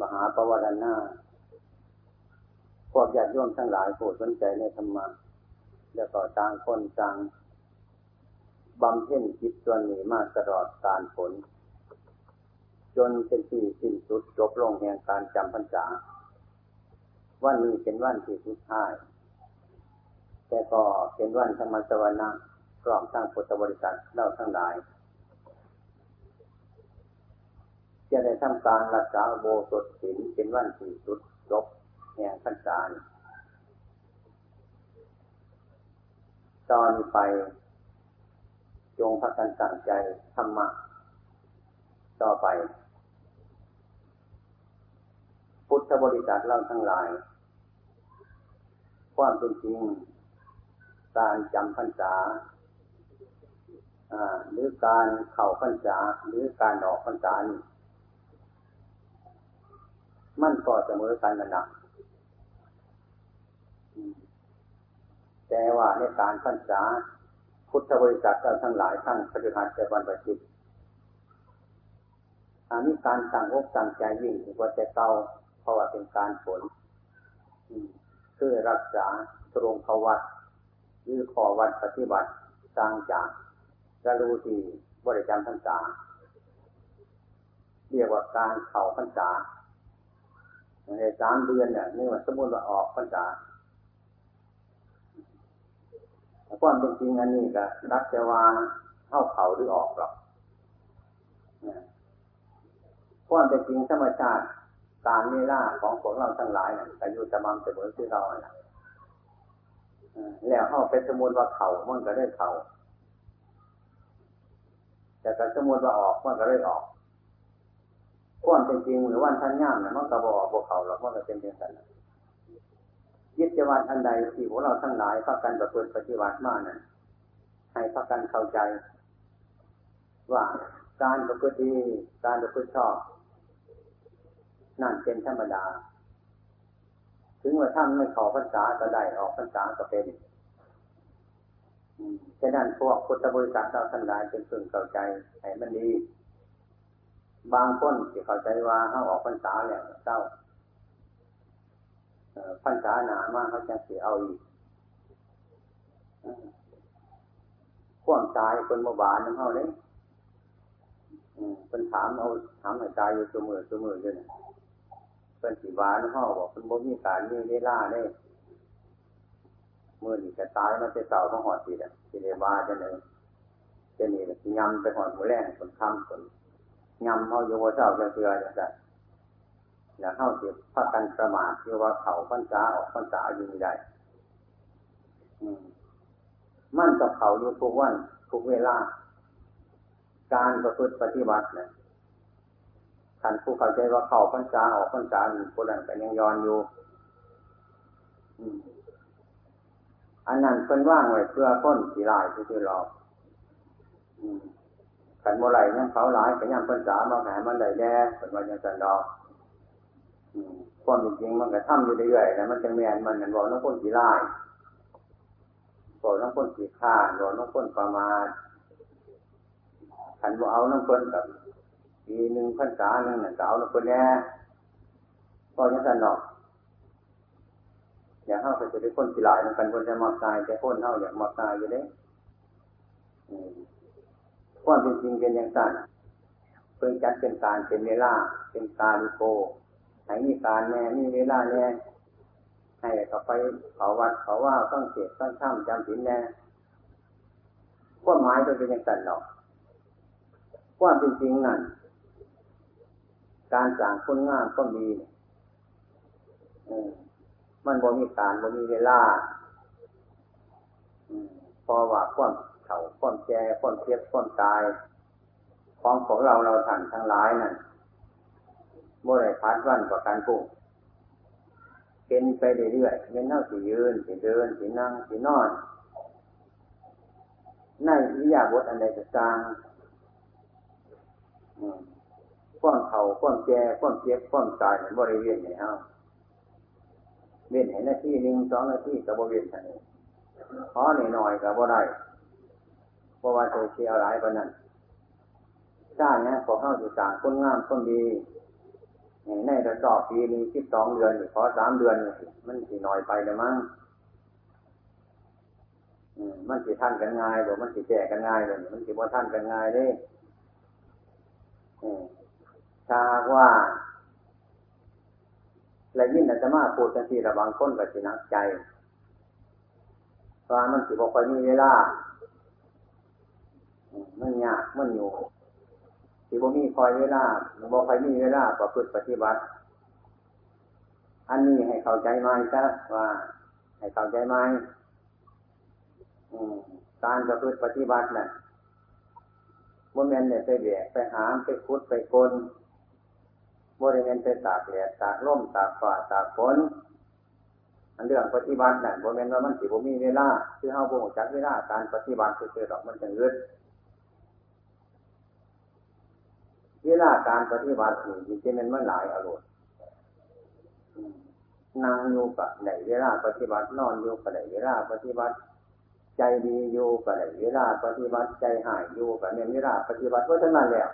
มหาปวารณาพวกญาติโยมทั้งหลายผู้สนใจในธรรมะแล้วก็ต่างคนต่างบำเพ็ญจิตส่วนนี้มาตลอดการผล จนเป็นที่สิ้นสุดจบลงแห่งการจำพรรษา วันนี้เป็นวันที่สุดท้าย แต่ก็เป็นวันธรรมสวรรค์พร้อมทั้งพุทธบริษัทเราทั้งหลาย จะได้ทำการรักษาโบสถศีลเป็นวันที่สุดจบแห่งพรรษาตอนไป จงพักกันตั้งใจธรรมะต่อไป พุทธบริษัทเราทั้งหลาย ความเป็นจริง การจำพรรษาหรือการเข่าพรรษาหรือการออกพรรษานี่ มันก็เสมอกันนะนะแต่ว่าในการพรรษาพุทธบริษัทเราทั้งหลายทั้งปฏิบัตแต่วันประจิตอันนี้การสั่งอกสั่งใจยิ่งกว่าแต่เก่าเพราะว่าเป็นการผลคือรักษาตรงขวัดหรือขอวัดปฏิบัติสร้างจากจะรู้ที่บริจาคพรรษาเรียกว่าการเข่าพรรษา ในสามเดือนเนี่ยนี่ว่าสมมติว่าออกพรรษาความเป็นจริงอันนี้ก็รักจะว่าเข้าเขาหรือออกหรอกความเป็นจริงธรรมชาติการเวลาของพวกเราทั้งหลายเนี่ยอายุสม่ำเสมอที่เราเนี่ยแล้วเข้าเป็นสมุนว่าเขามันก็ได้เขาแต่ก็สมุนว่าออกมันก็ได้ออก ความเป็นจริงหรือวันท่านย่ามเนี่ยมันก็บอกพวกเขาหรอกมันก็เป็นเพียงนั้นยิจวัตอันใดที่พวกเราทั้งหลายพักกันประพฤติปฏิบัติมากนั้นให้พักกันเข้าใจ ว่าการประพฤติดีการประพฤติชอบ นั่นเป็นธรรมดา ถึงว่าท่านไม่ขอพรรษาก็ได้ออกพรรษาก็เป็นฉะนั้นพวกพุทธบริษัทเราทั้งหลายเป็นพึงเข้าใจให้มันดี บางคนที่เข้าใจว่าเขาออกพรรษาแล้วเจ้าพรรษาหนามากเขาจะเสียเอาอีกข่วงตายคนโมบานน้ำเขาเลยเป็นถามเอาถามให้ตายอยู่เสมอเสมอเลยเป็นสีบานห้อบอกเป็นบ่มีการมีเวลาเนี่ยมื่อนี่จะตายมันจะเต่าต้องหอดสีอะสีเดบาจะเนี่ยจะนี่ยำไปหอดหมูแรงคนคำคน ยำเขาโยว่าเจ้าจะเสือจะได้แล้วเข้าเสียพักกันประมาทคือว่าเขาพันษาออกพันษาอยู่ไม่ได้มั่นกับเขาอยู่ทุกวันทุกเวลา การประพฤติปฏิบัติเนี่ยขันผู้เข้าใจว่าเขาพรรษาออกพรรษาคนนั้นก็ยังย้อนอยู่อันนั้นเป็นว่างไว้เพื่อพ้นสีลายที่หลอก ขันโมไหลยังเขาหลายแต่ยังพรรษามาแผ่มันได้แน่เป็นวันยังสันดอกความจริงมันก็ทำอยู่เรื่อยๆแล้วมันจะแมนมันเหมือนบอกน้องพ้นสีลายบอกน้องพ้นสีข้าบอกน้องพ้นประมาณขันบอเอาน้องพ้นกับปีหนึ่งพรรษาหนึ่งเนี่ยเอาน้องพ้นแน่ก็ยังสันดอกอย่างเข้าไปจะได้พ้นสีลายมันเป็นคนจะมากตายแต่พ้นเท่าอย่างมากตายอยู่เด้ ความเป็นจริงเป็นอย่างสั้นเพิ่งจัดเป็นการเป็นเวลา เป็นการโกให้มีการแน่มีเวลาแน่ให้เขาไปเขาวัดเขาว่าต้องเสียต้องช่ำจำศีลแน่ความหมายเป็นอย่างสั้นหรอกความเป็นจริงนั่นการสั่งคนงามก็มีมันบ่มีการบ่มีเวลาเพราะว่าความ เข่าความแก่ความเทียบความตายของของเราเราท่านทั้งหลายนั่นโมได้พัดวันกว่าการปุ่งเป็นไปเรื่อยๆเป็นเท่าสียืนสีเดินสีนั่งสีนอนในวิยาบทอันใดจะสร้างความเข่าความแก่ความเจ็บความตายในบริเวณไหนเฮาเว้นเห็นนาที่หนึ่งสองหน้าที่กับบริเวณไหนขอหน่อยหน่อยกับบ่ได้ เพราะว่าเจอเชียหลายปนั้นชาตินี้พอเข้าสู่ต่างคนงามคนดีในระดอบปีนี้สิบสองเดือนขอสามเดือน มันสิหน่อยไปเลยมั้งมันสิท่านกันง่ายหรือมันสิแก่กันง่ายเลยมันสิว่าท่านกันง่ายเลยถ้าว่าและยิ่งอาจจะมาพูดกันทีระบางคนกับสินักใจตอนมันสิบอกไปมีเวลา มันยากมันอยู่สิบ่มีคอยเวลาบอกไปมีเวลาประพฤติปฏิบัติ อันนี้ให้เข้าใจไหมจ้ะว่า ให้เข้าใจไหมการประพฤติปฏิบัติน่ะบ่แม่นเนี่ยไปแบกไปหามไปคุดไปกลบ่ได้แม่นไปตากแดดตากลมตากฟ้าตากฝนอันเรื่องปฏิบัตินั่นบ่แม่นว่ามันสิบ่มีเวลา คือเฮาบ่รู้จักเวลาการปฏิบัติคือๆดอกมันจังเกิด เวลาการปฏิบัตินี่จริงๆมันมันหลายอารมณ์นั่งอยู่กับไหนเวลาปฏิบัตินอนอยู่กับไหนเวลาปฏิบัติ ใจดีอยู่กับไหนเวลาปฏิบัติใจหายอยู่กับเนี่ยเวลาปฏิบัติเพราะฉะนั้นแล้ว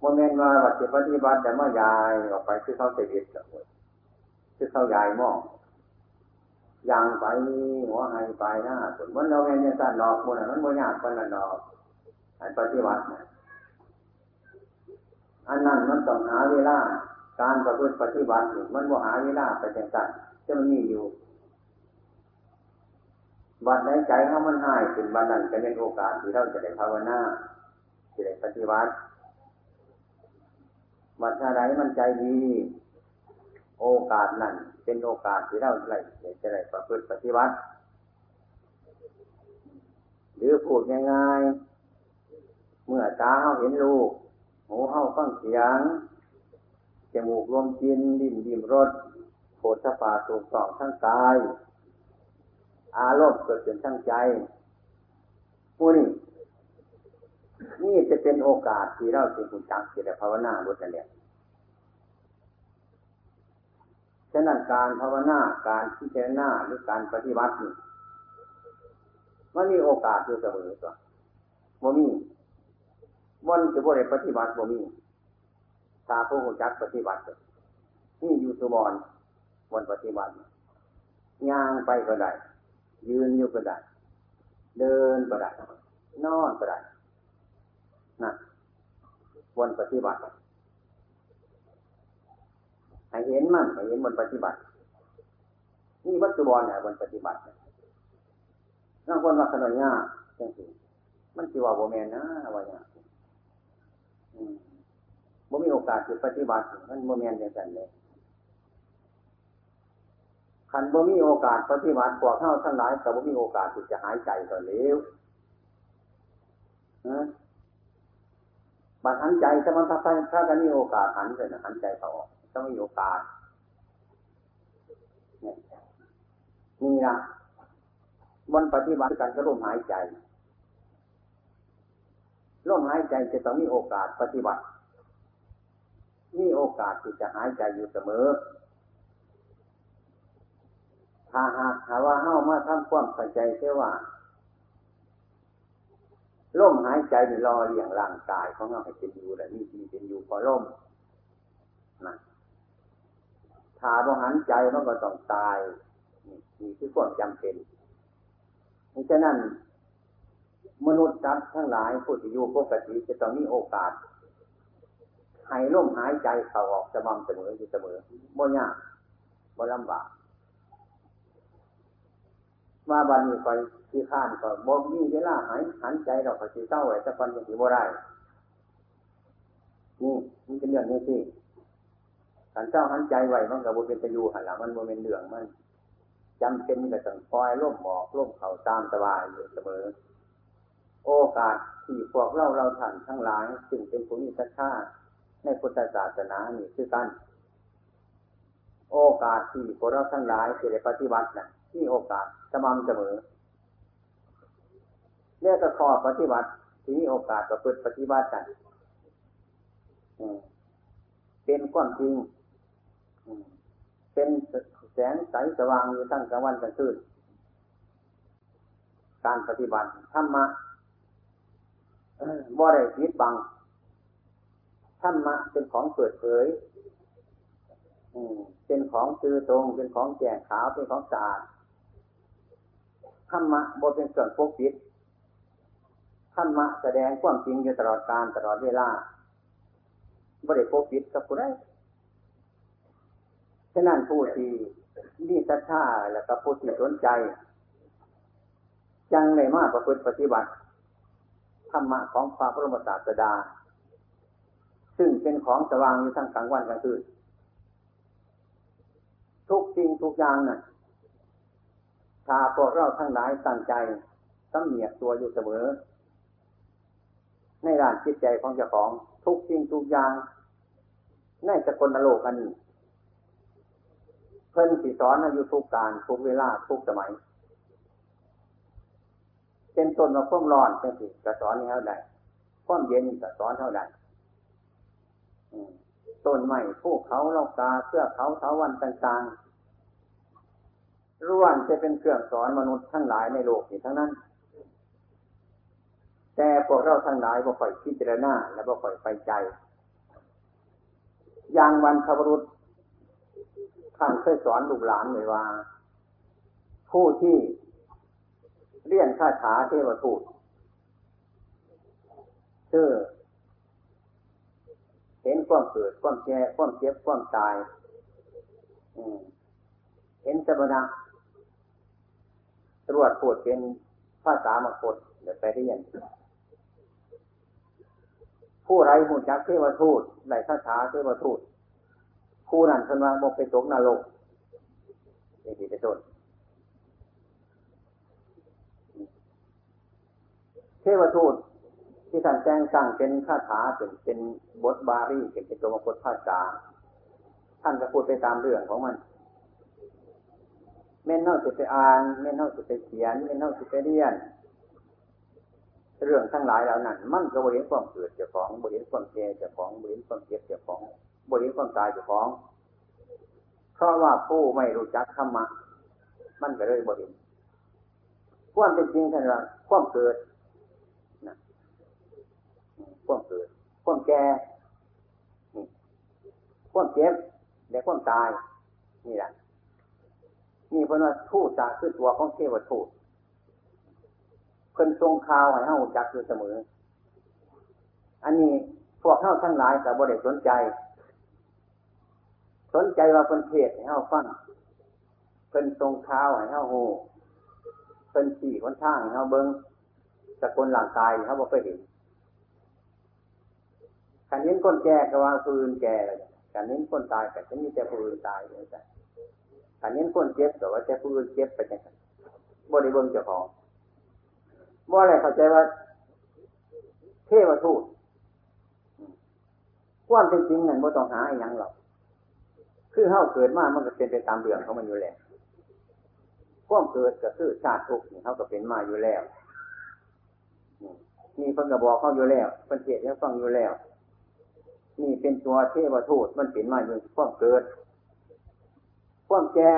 โมเมนต์มาวัดปฏิบัติแต่เมื่อยายออกไปคือเขาเสียดคือเขายายมองยางไปหัวหายไปหน้าส่วนมันเราเห็นเนี่ยสั้นดอกมันมันไม่ยากคนละดอก อันปฏิบัติอันนั้นมันต้องหาเวลาการประพฤติปฏิบัติมันบ่หาเวลาไปจังสันจะมันมีอยู่บัดในใจเขามันหายเป็นบัดนั้นก็เป็นโอกาสที่เราจะได้ภาวนาจะได้ปฏิบัติบัดอะไรมันใจดี โอกาสนั้นเป็นโอกาสที่เราจะได้จะได้ประพฤติปฏิบัติ หรือพูดง่ายๆ เมื่อตาเขาเห็นรูปหูเขาฟังเสียง จมูกลมกินลิ้นดิ้มรสโผฏฐปาถูกต้องทั้งกาย อารมณ์เกิดขึ้นทั้งใจผู้นี้นี่จะเป็นโอกาสที่เราจะหุ่จักจะได้ภาวนาบทนี้ฉะนั้นการภาวนาการพิจารณาหรือการปฏิบัตินี่มันมีโอกาสอยู่เสมอตัวบ่มี มันจะบ่ได้ปฏิบัติบ่มีตาผู้หูจักปฏิบัตินี่อยู่สุบอนบนปฏิบัติย่างไปก็ได้ ยืนอยู่ก็ได้ เดินก็ได้นอนก็ได้นะบนปฏิบัติให้เห็นมั่นให้เห็นบนปฏิบัติ นี่วัตถุบอลเนี่ยบนปฏิบัตินั่งคนว่าขนอยง่าจังสิมันสิว่าโบแมนนะว่าอย่างบ่มีโอกาสที่ปฏิบัติมันโบแมนอย่างนั้นเลยขันบ่มีโอกาสปฏิบัติพวกเข้าทั้งหลายแต่บ่มีโอกาสที่จะหายใจก็เร็วนะบัดหันใจถ้ามันถ้าถ้ากันมีโอกาสหันเลยนะหันใจต่อต้องมีโอกาสนี่นะมันปฏิบัติกันก็ลมหายใจ ลมหายใจจะต้องมีโอกาสปฏิบัติ มีโอกาสที่จะหายใจอยู่เสมอ ถ้าหากถาว่าเฮ้ามาทำความเข้าใจเชื่ว่าลมหายใจรอเลี้ยงร่างกายของเราให้เป็นอยู่และนี่ที่เป็นอยู่พอลมนะถ้าบ่หันใจมันก็ต้องตายนี่คือความจำเป็นฉะนั้น มนุษย์จัดทั้งหลายผู้ที่อยู่ปกติจะต้องมีโอกาสให้ลมหายใจเข้าออกสม่ำเสมออยู่เสมอบ่ยากบ่ลำบากมาบันนี้ไปที่ข้านก็บ่มีเวลาหายหันใจเราก็สิเศร้าไว้สักวันอย่างที่บ่ได้นี่มันเป็นเรื่องนี้ที่ขันเจ้าหันใจไว้มันกับบุเป็นตะยูหันหลังมันโมเมนเดืองมันจำเป็นกับต้องคอยร่มหมอกร่มเข่าตามสบายอยู่เสมอ โอกาสที่พวกเราเราท่านทั้งหลายจึงเป็นผู้มีศรัทธาในพุทธศาสนานี่คือกัน โอกาสที่พวกเราทั้งหลายจะได้ปฏิบัตินะ่ะที่โอกาสสม่ำเสมอเนี่ยก็ขอปฏิบัติที่มีโอกาสประพฤติปฏิบัติกันเป็นความจริงเป็นแสงใสสว่างอยู่ตั้งกลางวันกลางคืนการปฏิบัติธรรมะ บ่ได้ปิดบังธรรมะเป็นของเปิดเผยเป็นของซื่อตรง เป็นของแจ่งขาว เป็นของสะอาดธรรมะบทเป็นส่วนปกปิดธรรมะแสดงความจริงอยู่ตลอดการตลอดเวลาบริโภคปิดกับผู้ใดฉะนั้นผู้ที่มีศรัทธาและก็ผู้ที่สนใจ จังเลยมาประพฤติปฏิบัติ ธรรมะของพระพรมศาสดา ซึ่งเป็นของสว่างอยู่ทั้งกลางวันกลางคืนทุกสิ่งทุกอย่างนะ่ะถ้าพวกเราทั้งหลายตั้งใจสำเนียกตัวอยู่เสมอ ในด้านจิตใจของเจ้าของทุกสิ่งทุกอย่างในสกลโลกอันนี้ เพิ่นสิสอนอยู่ทุกการทุกเวลาทุกสมัย เป็นต้นมาพ่มร้อนเป็นสิกระสอนเท่าใดพ่มเย็นกระสอนเท่าใดต้นไม้ภูเขาเลากาเสื้อเขาเถาวันต่างๆร่วนจะเป็นเครื่องสอนมนุษย์ทั้งหลายในโลกนี้ทั้งนั้น แต่พวกเราทั้งหลายบ่ค่อยพิจารณาและบ่ค่อยไปใจอย่างวันขบรุษท่านเคยสอนลูกหลานเลยว่า ผู้ที่ เรียนคาถาเทวทูตชื่อเห็นความเกิด ความแก่ความเจ็บ ความตายเห็นสมณะตรวจพูดเป็นภาษามกฏเดี๋ยวไปเรียนผู้ไรหูจักเทวทูตไหลคาถาเทวทูตผู้นั้นเพิ่นว่าบอกไปตกนรกนี่ที่จะต้นเท วทูตที่ท่านแจ้งสั่งเป็นคาถาเป็นเป็นบทบาลีเป็นเป็นตัวมกฏภาษา ท่านก็พูดไปตามเรื่องของมันแม่นเน่าจะไปอ่านแม่นเน่าจะไปเขียนแม่นเน่าจะไปเรียน เรื่องทั้งหลายเหล่านั้น มันก็บริเวณความเกิดเจ้าของบริเวณความแก่เจ้าของบริเวณความเจ็บเจ้าของบริเวณความตายเจ้าของ เพราะว่าผู้ไม่รู้จักธรรมะมันก็เลยบริเวณความเป็นจริงท่านว่าความเกิด ความเกิด ความแก่ความเจ็บและความตาย นี่แหละนี่เพราะว่าทูตจากขึ้นตัวของเทวทูตเพิ่นทรงข่าวให้เฮาจักอยู่เสมอ อันนี้พวกเฮาทั้งหลายแต่บ่ได้สนใจ สนใจว่าเพิ่นเทศให้เฮาฟังเพิ่นทรงข่าวให้เฮาฮู้เพิ่นสี่คนทางให้เฮาเบิ่งสกุลหลังกายเขาบอกไปเห็น การเน้นคนแก่ก็ว่าฟืนแก่การเน้นคนตายก็จะมีแต่ฟืนตายเลยจ้ะการเน้นคนเจ็บก็ว่าแต่ฟืนเจ็บไปจังซั่นบ่ได้เบิ่งเจ้าของบ่อะไรเข้าใจว่า เทวทูตความเป็นจริงนั่นบ่ต้องหาอย่างหรอกคือเฮาเกิดมามันก็เป็นไปตามเรื่องของมันอยู่แล้วความเกิดก็คือชาติทุกข์เฮาก็เป็นมาอยู่แล้วนี่เพิ่นก็บอกเขาอยู่แล้วเพิ่นเทศให้ฟังอยู่แล้ว นี่เป็นตัวเทวทูตมันเป็นมาอยู่ความเกิด ความแก่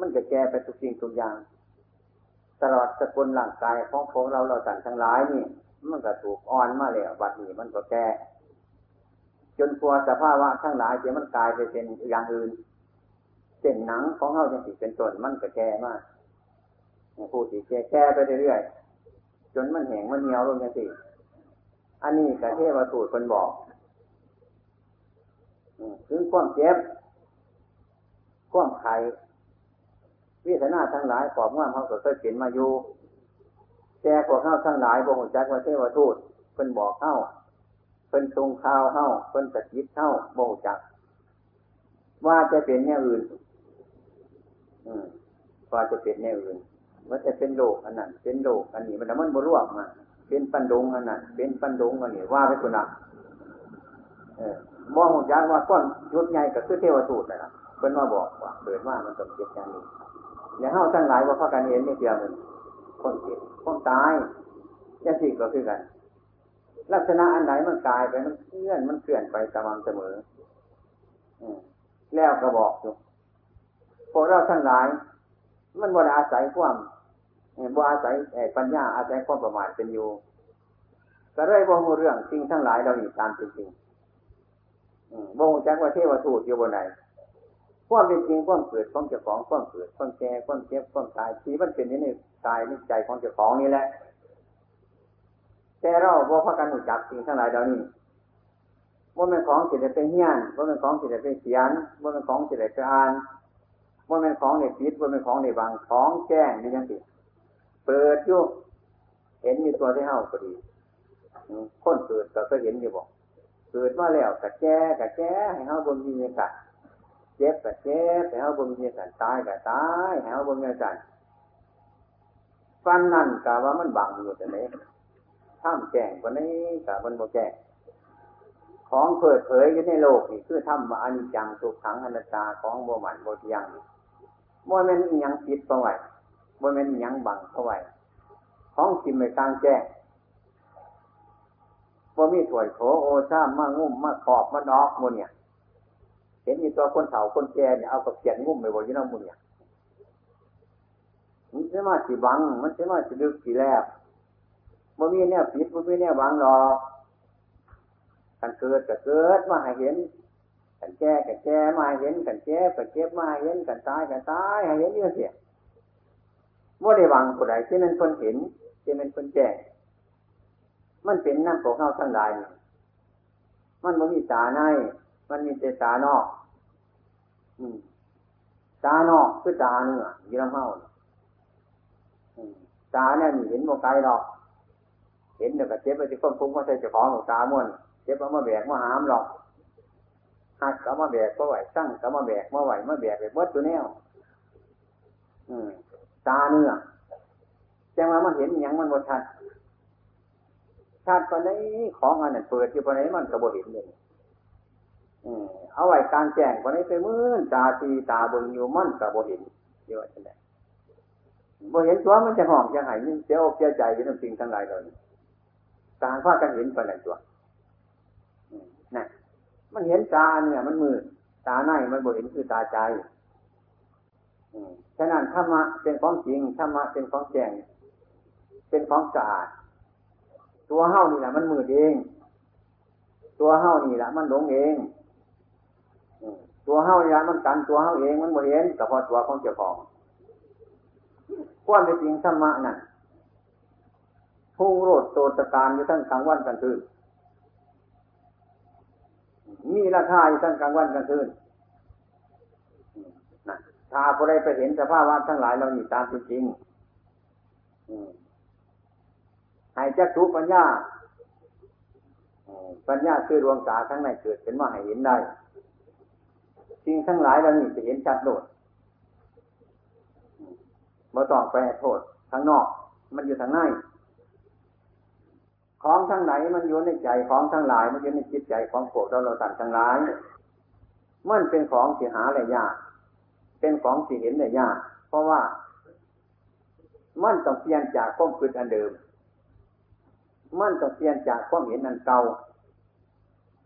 มันก็แก่ไปทุกสิ่งทุกอย่าง ตลอดสกุลร่างกายของพวกเราเราสั่นทั้งหลายนี่ มันก็ถูกอ่อนมาแล้วบัดนี้มันก็แก่จนกลัวสภาวะทั้งหลายจะมันกลายไปเป็นอย่างอื่นเส้นหนังของเขาจังสิเป็นต้นมันก็แก่มากผู้ที่แก่แก่ไปเรื่อยๆจนมันแห้งมันเหี่ยวลงจังสิอันนี้กระเทวสูตรคนบอก ถึงความเจ็บความไข่วิสนาทั้งหลายขอบงามเขาก็เคยเป็นมาอยู่แต่พวกเข้าทั้งหลายบ่หุจักว่าเทวทูตเพิ่นบอกเข้าเพิ่นทรงข่าวเข้าเพิ่นตะกิดเข้าบ่หุจัก ว่าจะเป็นแนวอื่นอว่าจะเป็นแนวอื่นว่าจะเป็นโลกอันนั้นเป็นโลกอันนี้มันมันบรวมมาเป็นปันดงอันนั้นเป็นปันดงอันนี้ว่าไปคนละเออ มองหุจักว่าก้อนยุดใหญ่ก็คือเทวทูตนะเพิ่นมาบอกว่าเกิดมามันต้องเจ็บอย่างนี้อย่าเฮาทั้งหลายว่าพากันเห็นไม่เดียวมันคนเจ็บคนตายยังสิ่ก็คือกัน ลักษณะอันไหนมันกลายไปมันเคลื่อนมันเคลื่อนไปสม่ำเสมอแล้วก็บอกอยู่พวกเราทั้งหลาย มันบ่ได้อาศัยความบ่อาศัยปัญญาอาศัยความประมาทเป็นอยู่ก็เลยบ่รู้เรื่องสิ่งทั้งหลายเราอยู่ตามจริง บ่งจักว่าเทวทูตอยู่บนไหนความเป็นจริงความเกิดของเจ้าของความเกิดความแก่ความเจ็บความตายที่มันเป็นในกายในใจของเจ้าของนี่แหละ แต่เราบ่พักกันหูจักสิ่งทั้งหลายเหล่านี้ว่าเป็นของสิได้ไปเฮียนว่าเป็นของสิได้ไปเขียนว่าเป็นของสิได้ไปอ่านว่าเป็นของในปิดว่าเป็นของในบางของแจ้งนี่ยังสิเปิดอยู่เห็นมีตัวที่เฮาพอดีคนเกิดก็เคยเห็นอยู่บอก เกิดมาแล้วกะแก้กะแก้ให้เฮาบ่มีกันเจ็บกะเจ็บให้เฮาบ่มีกันตายกะตายให้เฮาบ่มีกันฟันนั่นกะว่ามันบังอยู่แต่ไหนท่ามแจ้งกว่านี้กะมันบ่แจ้งของเปิดเผยอยู่ในโลกนี่คือธรรมอนิจจังทุกขังอนัตตาของบ่หมันบ่เที่ยงบ่แม่นอีหยังปิดเข้าไว้บ่แม่นอีหยังบังเข้าไว้ของกินไม่กลางแจ้ง บ่มีถวยโถโอชามมางุ่มมาขอบมาดอกมุนเนี่ย เห็นมีตัวคนเฒ่าคนแก่เนี่ยเอากับเขียนงุ่มไปบ่ยี่น้ำมุนเนี่ยมันใช่มาสีบัง มันใช่มาสีลึกสีแลบบ่มีเนี่ยปิดบ่มีเนี่ยบังหรอกกันเกิดก็เกิดมาให้เห็นกันแก่กันแก่มาเห็นกันแก่กันเจ็บมาเห็นกันตายกันตายให้เห็นเยอะเสียว่าได้บังผู้ใดที่นั่นคนเห็นที่นั่นคนแก่ มันเป็นน้ำของเข้าทั้งหลาย มันไม่มีตาใน มันมีแต่ตานอก อืมตานอกคือตาเนื้อยี่ลำเมาตาเนี่ยมีเห็นโมไกลหรอก เห็นเดี๋ยวก็เจ็บไปที่ก้นฟุ้งมาใส่เจ้าของของตาม้วนเจ็บเอามาแบกมาหามหรอกหักก็มาแบกก็ไหวสั่งก็มาแบกมาไหวมาแบกไปเบิดตัวแนวอืมตาเนื้อแจังว่ามันเห็นอย่างมันบดชัด ชาติปานนี้ของอันนั้นเปิดอยู่ปานนี้มันกระโบเห็นเลยเอาไว้การแจ้งปานนี้ไปมื่นตาตีตาเบิ่งอยู่มันกระโบเห็นเยอะจังได๋บ่เห็นตัวมันจะห้องจะหายนี่เสียอกเสียใจอยู่ทั้งสิ่งทั้งหลายเหล่านี้ต่างพากันเห็นปานนั้นตัวนั่นมันเห็นตาเนี่ย มันมือตาในมันบ่เห็นคือตาใจฉะนั้นธรรมะเป็นของจริงธรรมะเป็นของแจ้งเป็นของสะอาด ตัวเฮ้านี่แหละมันมืดเอง ตัวเฮ้านี่แหละมันหลงเองตัวเฮ้านี่แหละมันกันตัวเฮ้าเองมันบ่เห็นแต่พอตัวของเจ้าของความเป็นจริงธรรมะนั่นพุ่งโรดโตตการอยู่ทั้งกลางวันกลางคืนมีราคาอยู่ทั้งกลางวันกลางคืนถ้าผู้ใดไปเห็นสภาพว่าทั้งหลายเรานี่ตามจริงให้ จักทุปัญญาปัญญาคือดวงตาทั้งในเกิดเป็นว่าให้เห็นได้สิ่งทั้งหลายเรานี่จะเห็นชัดโดดเมื่อต้องไปโทษข้างนอก มันอยู่ทางในของทั้งไหนมันอยู่ในใจของทั้งหลาย มันอยู่ในจิตใจของพวกเราเราต่างทั้งหลาย มันเป็นของที่หาอะไรยาก เป็นของที่เห็นได้ยาก เพราะว่า มันต้องเปลี่ยนจากความคิดอันเดิม มันต้องเปลี่ยนจากความเห็นอันเก่า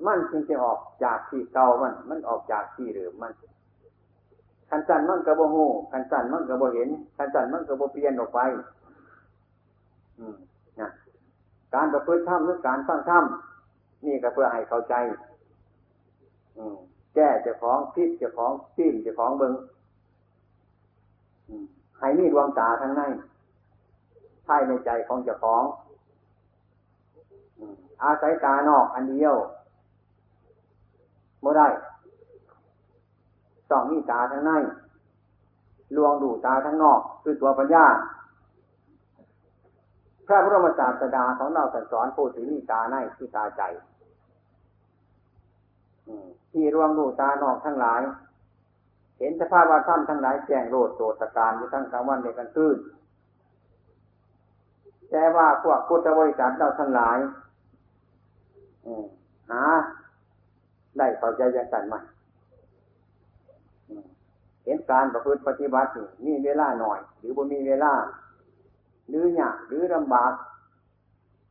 มันจึงจะออกจากที่เก่ามัน มันออกจากที่เดิมมันขันสันมันกระโบหูขันสันมันกระโบเห็นขันสันมันกระโบเปลี่ยนออกไป อืมนะการประพฤติธรรมหรือการฟังธรรมนี่ก็เพื่อให้เข้าใจ อืมแก้เจ้าของพิษเจ้าของปิ้นเจ้าของเบิงให้มีดวงตาทั้งในภายในใจของเจ้าของ อาศัยตานอกอันเดียวไม่ได้ต้องมีตาทั้งในลวงดูตาทั้งนอก คือตัวปัญญาพระพุทธศาสดาของเราสอนผู้ที่มีตาในคือตาใจที่รวงดูตานอกทั้งหลาย เห็นสภาพว่าท่านทั้งหลายแจ้งโรดโตตการอยู่ทั้งกลางวันในกลางคืนแต่ว่าพวกพุทธบริษัทเราทั้งหลาย หาได้เข้าใจยังกันมาเห็นการประพฤติปฏิบัติมีเวลาหน่อย หรือบ่มีเวลาหรือยากหรือลำบาก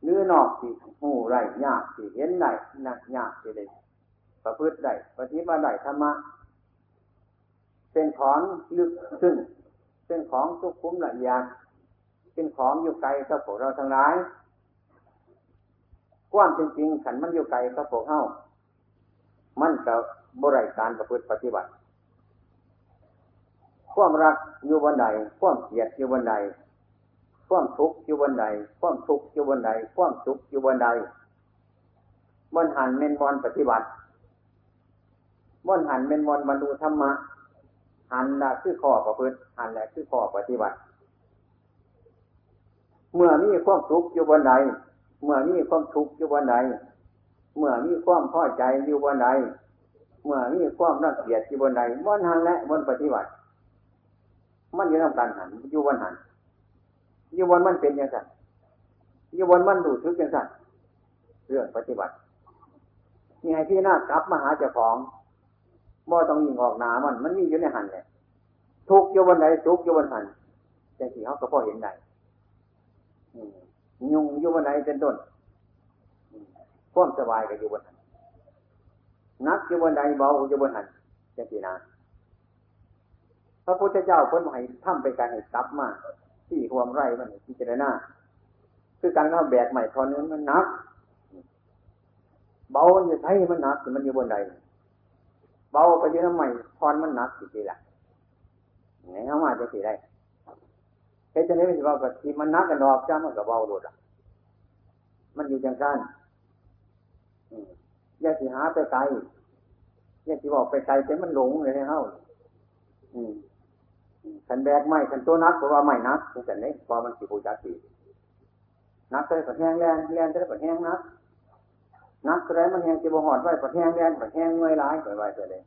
หรือนอกที่หูไรยากที่เห็นได้นักยากที่ได้ประพฤติได้ปฏิบัติได้ธรรมะเป็นของลึกซึ้งเป็นของสุขุมละเอียดเป็นของอยู่ไกลกับพวกเราทั้งหลาย ความจริงๆขันมันอยู่ไกลกับพวกเฮามันกับบริการประพฤติปฏิบัติ ความรักอยู่บนใดความเกลียดอยู่บนใดความทุกข์อยู่บนใดความทุกข์อยู่บนใดความสุขอยู่บนใดบนหันเมนบอลปฏิบัติบนหันเมนบอลบรรลุธรรมะหันละคือข้อประพฤติหันละคือข้อปฏิบัติ เมื่อมีความทุกข์อยู่บนใด เมื่อมีความทุกข์อยู่บนใดเมื่อมีความพอใจอยู่บนใดเมื่อมีความรังเกียจอยู่บนใดบนหันและบนปฏิบัติ มันอยู่ในการหันอยู่บนหันอยู่บนมันเป็นอย่างไรอยู่บนมันดูทึกอย่างไรเรื่องปฏิบัตินี่ให้พี่น้ากลับมาหาเจ้าของบ่ต้องยิงออกหนามัน มันมีอยู่ในหันเลยทุกอยู่บนใดทุกอยู่บนหันจังสีเขาก็พอเห็นได้ ยุงอยู่บนไหนเป็นต้นความสบายก็อยู่บนหันนักอยู่บนใดเบาอยู่บนหันจังสีนาพระพุทธเจ้าพ้นให้ทำไปการให้ซับมาที่หวมไร่มันที่เจรณาคือการเอาแบกใหม่ทอนนี้มันนัก เบามันจะใช้มันนักมันอยู่บนใดเบาไปยืนใหม่ทอนมันนักสิทีละไหนเข้ามาจะสิได้ แค่จะนี้มันเบากับที่มันนักกันดอกจ้ามันกับเบาหลุดอะมันอยู่จังกันอย่าสิหาไปไกลอย่าสิบอกไปไกลแต่มันหลงเลยให้เข้าอืมขันแบกไม่ขันตัวนักเพราะว่าไม่นักแต่นี้พอมันสิบูชาสีนักได้ปัดแห้งแรงแรงก็ได้ปัดแห้งนักนักก็ได้มันแห้งจีบหอดไว้ปัดแห้งแรงปัดแห้งเงยร้ายไปไว้ไปเลย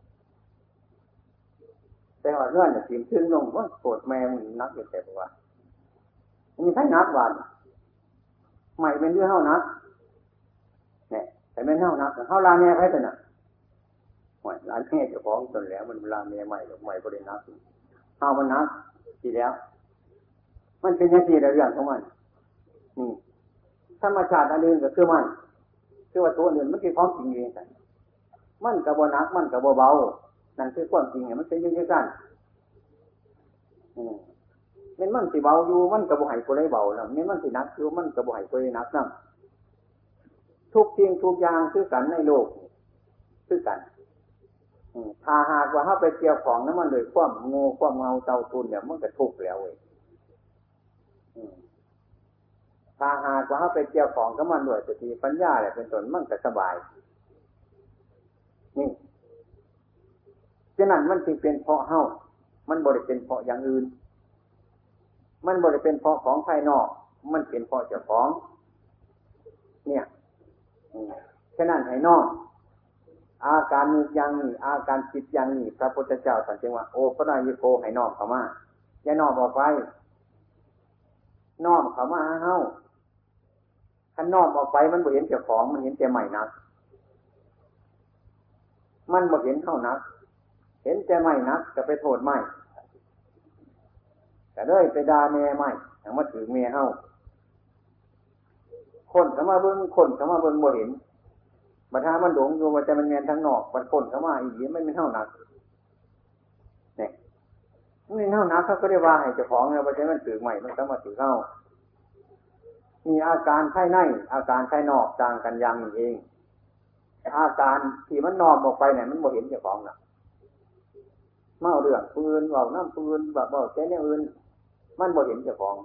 แต่ว่าเงื่อนเนี่ยทีมซึ่งลงว่าโกรธแม่มันนักอยู่แต่ว่า มีใครนักวันใหม่เป็นเรื่องเท่านักเนี่ยแต่ไม่เท่านักเท่าลาเมียใครเป็นอะหวยร้านแม่จะฟ้องจนแล้ว มันลาเมียใหม่หรือใหม่บริณักเอามันนักทีแล้ว มันเป็นยังไงเรื่องของมันนี่ธรรมชาติอันอื่นก็คือมันคือว่าตัวอื่นมันคือความจริงเองมันกับวนักมันกับเบานั่นคือความจริงเนี่ยมันเป็นยังไงกันอืม มันมันสิเบาอยู่มันกับบุหายกูได้เบาแล้วมันมันสินักอยู่มันกับบุหายกูได้นักนั่งทุกสิ่งทุกอย่างคือกันในโลกคือกันถ้าหากว่าถ้าไปเกี่ยวของนั้นมันเลยความงูความเงาเตาทุนเนี่ยมันก็ทุกข์แล้วเว้ยถ้าหากว่าถ้าไปเกี่ยวของก็มันด้วยสติปัญญาเนี่ยเป็นต้นมันก็สบาย นี่ฉะนั้นมันจึงเป็นเพราะเฮ้ามันบริเป็นเพราะอย่างอื่น มันบริเป็นเพราะของภายนอก มันเป็นเพราะเจ้าของ เนี่ยฉะนั้นให้นอกอาการนึกอย่างนี้อาการจิตอย่างนี้พระพุทธเจ้าสันจึงว่าโอพระนายโกให้นอกเข้ามาอย่านอกออกไปนอกเข้ามาเฮ้าขันนอกออกไปมันบ่เห็นเจ้าของ มันเห็นแต่ใหม่นัก มันบ่เห็นเท่านัก เห็นแต่ใหม่นักจะไปโทษไม่ แต่เลยไปด่าแม่ไม่แต่มาถือเมียเฮ้าคนเข้ามาเบิ้งคนเข้ามาเบิ้งบ่เห็นบัดทามันหลงอยู่ว่าจะมันเงียนทั้งนอกมันคนเข้ามาอีกไม่เป็นเท่านักเนี่ยไม่เท่านักเขาก็ได้ว่าให้เจ้าของเนี่ยว่าจะมันถือใหม่มันต้องมาถือเข้ามีอาการภายในอาการภายนอกต่างกันอย่างนี้เอง อาการที่มันนอมออกไปเนี่ยมันบ่เห็นเจ้าของนะเมาเรื่องปืนเบาน้ำปืนแบบเบาเจ้เนี่ยอื่น มันบ่เห็นเจ้าของ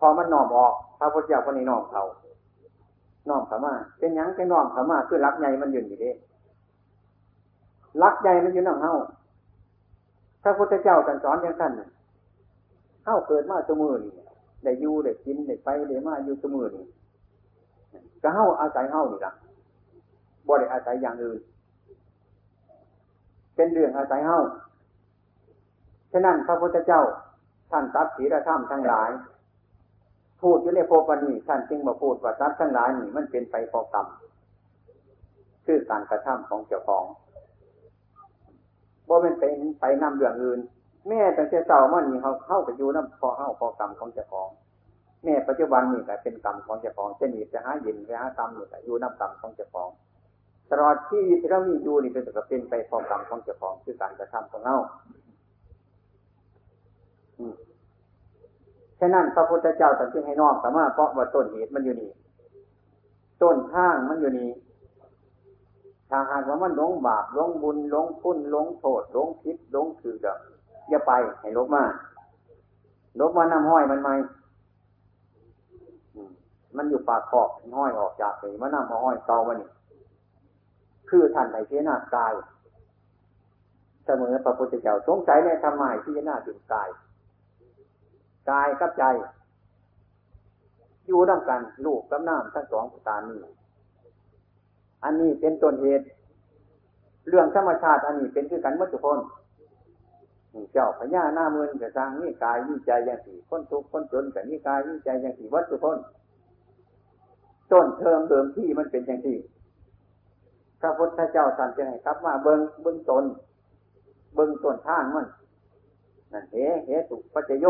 พอมันนอมออกพระพุทธเจ้าคนนี้นอมเขาน้อมขามา เป็นยังเป็นน้อมขามาคือรักใหญ่มันยืนอยู่ดีรักใหญ่มันอยู่นั่งเฮาพระพุทธเจ้าสอนอย่างนั้นเฮาเกิดมาสมือนี่ได้อยู่ได้กินได้ไปได้มาอยู่สมือนี่ก็เฮาอาศัยเฮานี่ละบ่ได้อาศัยอย่างอื่นเป็นเรื่องอาศัยเฮาฉะนั้นพระพุทธเจ้า ท่านตัดศีลธรรมทั้งหลาย พูดอยู่ในโพปนีท่านจึงมาพูดว่าทรัพย์ทั้งหลายนี่มันเป็นไปพอกรรมคือการกระทำของเจ้าของบ่เป็นไปไปนำเรื่องอื่น แม่ตั้งแต่เจ้ามันนี่เขาเข้าไปอยู่น้ำพอเข้าพอกรรมของเจ้าของ แม่ปัจจุบันนี่ก็เป็นกรรมของเจ้าของเช่นนี้จะหาเย็นจะหากรรมนี่ก็อยู่น้ำกรรมของเจ้าของ ตลอดที่เรามีอยู่นี่เป็นก็เป็นไปพอกรรมของเจ้าของคือการกระทำของเรา ฉะนั้นพระพุทธเจ้าตรัสจึงให้นอมสามารถเพราะว่าต้นเหตุมันอยู่นี่ต้นทางมันอยู่นี่ถ้าหากว่ามันหลงบาปหลงบุญหลงพุ่นหลงโทษหลงพิษหลงคือเดอย่าไปให้ลบมาลบมาน้ำห้อยมันไหมมันอยู่ปากขอบห้อยออกจากนี่มันน้ำมาห้อยเตามันนี่คือท่านในเทนากาย เสมอพระพุทธเจ้าสงสัยในธรรมะที่นาถึงกาย กายกับใจ อยู่ด้วยกันลูกกับน้ำทั้งสองตานี้อันนี้เป็นต้นเหตุ เรื่องธรรมชาติอันนี้เป็นคือกันมัจจุพนเจ้าพญาหน้ามือนกระซังนี่กายนี่ใจอย่างสี่คนทุกคนจนกับนี่กายนี่ใจอย่างสี่วัตถุพนต้นเทิงเดิมที่มันเป็นอย่างที่พระพุทธเจ้าสั่งจะให้ครับว่าเบิ้งเบิ้งตนเบิ้งต้นทางมันนั่นเหเหตุปัจจโย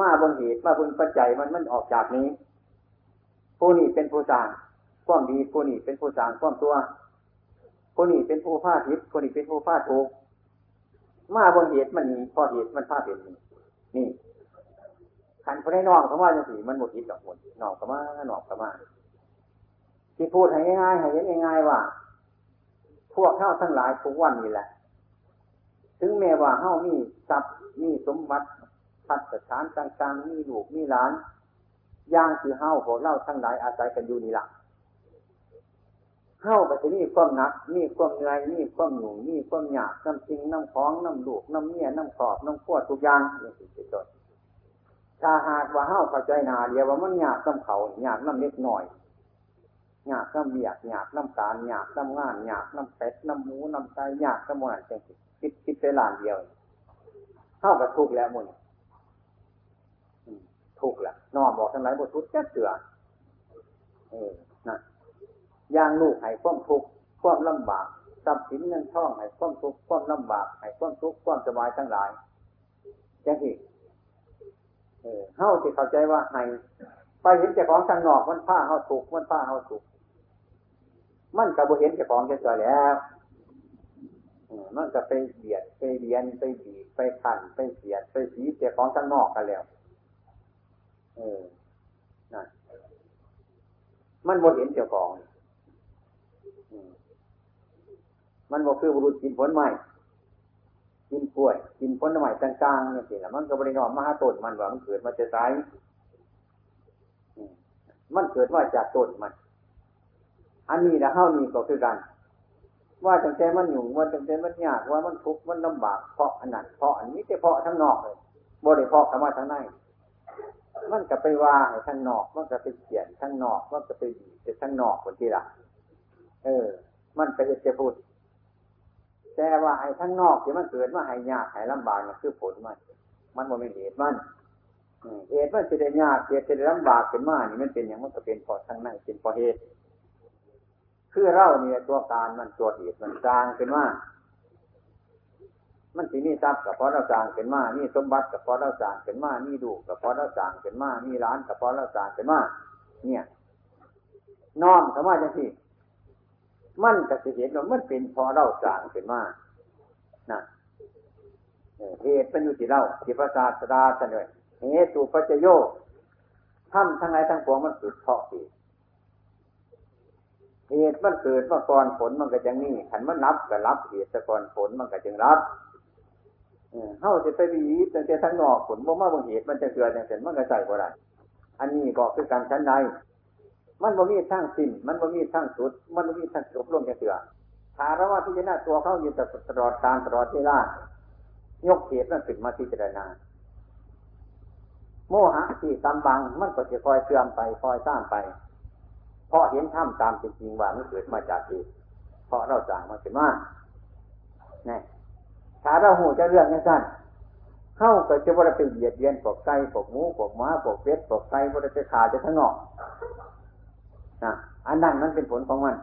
มาบิ้งเหตุมาเบิ้งปัจจัยมันมันออกจากนี้ ผู้นี้เป็นผู้สร้างความดีผู้นี้เป็นผู้สร้างความตัวผู้นี้เป็นผู้ผ้าทิพย์ผู้นี้เป็นผู้ผ้าถูกมาบนเหตุมันนี่พอเหตุมันผ้าเป็นนี่นี่ขันพระได้นองเขาว่าจังสีมันหมดทิศดอกหมดนองเขามานองเขามาที่พูดให้ง่ายๆให้เห็นง่ายๆว่า พวกเท่าทั้งหลายทุกวันนี่แหละ ถึงแม้ว่าเฮ้ามีทรัพย์มีสมบัติ พัฒสถานต่างๆ มีลูกมีหลานย่างคือเฮ้าพวกเล่าทั้งหลายอาศัยกันอยู่นี่แหละเข้าไปที่นี่ความหนักนี่ความเหนื่อยนี่ความหนุ่มนี่ความหยาบน้ำจริงน้ำของน้ำลูกน้ำเมียน้ำขอบน้ำขวดทุกอย่างนี่สิเป็นต้นถ้าหากว่าเข้าเข้าใจนาเดียวว่ามันหยาบน้ำเขาหยาบน้ำเล็กหน่อยหยาบน้ำเบียดหยาบน้ำการหยาบน้ำงานหยาบน้ำเป็ดน้ำหมูน้ำไก่หยาบน้ำมันจังสิคิดคิดไปลานเดียวเข้ากับทุกแล้วมุน ทุกแหละนอบอกทั้งหลายบททุกจะเสือเออนะย่างลูกให้ความทุกข์ความลำบากทรัพย์สินเงินทองให้ความทุกข์ความลำบากให้ความทุกข์ความสบายทั้งหลายจะเห็นเออเฮาที่เข้าใจว่าให้ไปเห็นเจ้าของทางนอกมันผ้าเฮาทุกมันผ้าเฮาทุกมันกับเห็นเจ้าของจะจอยแล้วมันก็ไปเบียดไปเบียนไปบีบไปขันไปเสียดไปสีเจ้าของทางนอกกันแล้ว เออนั่นมันบ่เห็นเจ้าของมันบอกคือบุรุษกินผลไม้กินกล้วย กินผลไม้ต่างๆนี่สิละมันก็บริโนอมหาต้นมันว่ามันเกิดมาจะตายมันเกิดมาจากต้นมัน อันนี้นะเฮ้านี่ก็คือกัน ว่าจังแต่มันหยุ่งว่าจังแต่มันยากว่ามันทุกข์มันลำบากเพราะอันนั้นเพราะอันนี้แต่เพราะทั้งนอกเลยบ่ได้เพราะคำว่าทั้งใน มันก็ไปว่าให้ทั้งนอก มันก็ไปเขียนทั้งนอก มันก็ไปดีแต่ทั้งนอกคนที่ละเออ มันไปจะพูดแต่ว่าไอ้ทั้งนอกที่มันเกิดมาให้ยากให้ลำบากนี่คือผลมัน มันบ่เป็นเหตุมันเหตุมันจะได้ยากเหตุจะได้ลำบากขึ้นมานี่มันเป็นอย่างมันก็เป็นพอทั้งนั้นเป็นพอเหตุ คือเราเนี่ยตัวการมันตัวเหตุมันสร้างขึ้นมา มันสิมีทรัพย์กับพอเราสร้างขึ้นมานี่สมบัติกับพอเราสร้างขึ้นมานี่ดูกับพอเราสร้างขึ้นมานี่ร้านกับพอเราสร้างขึ้นมาเนี่ยน้อมสมาจังที่มันก็จะเห็นว่ามันเป็นพอเราสร้างขึ้นมานะเหตุมันอยู่ที่เราที่พระศาสดาเสนอเหตุปัจโยทำทั้งหลายทั้งปวงมันเกิดเพราะเหตุเหตุมันเกิดมื่อก่อนผลมันก็จะนี่ขันมันรับก็รับเหตุก่อนผลมันก็จึงรับ เฮ้าจะไปวีตั้งแต่ทั้งนอกผลว่ามาบางเหตุมันจะเกิดอย่างเสร็จมันก็ใส่บ่ได้อันนี้บอกคือการชั้นใดมันบ่มีทั้งสิ้น มันบ่มีทั้งสุด มันบ่มีทั้งจบลงแค่เสือถาระว่าพิจารณาตัวเขาอยู่ตลอดการตลอดเวลายกเหตุนั่นขึ้นมาพิจารณา โมหะที่ตำบังมันก็จะคอยเสื่อมไปคอยสร้างไป เพราะเห็นถ้ำตามจริงว่ามันเกิดมาจากเหตุเพราะเราสร้างมาขึ้นมาเนี่ย ถ้าเราหูจะเรื่องนั้นสั้นเข้าก็จะว่าไปเบียดเบียนพวกไก่พวกหมูพวกม้าพวกเป็ดพวกไก่ว่าจะขาจะทั้งนอกนะอันนั้นมันเป็นผลของมัน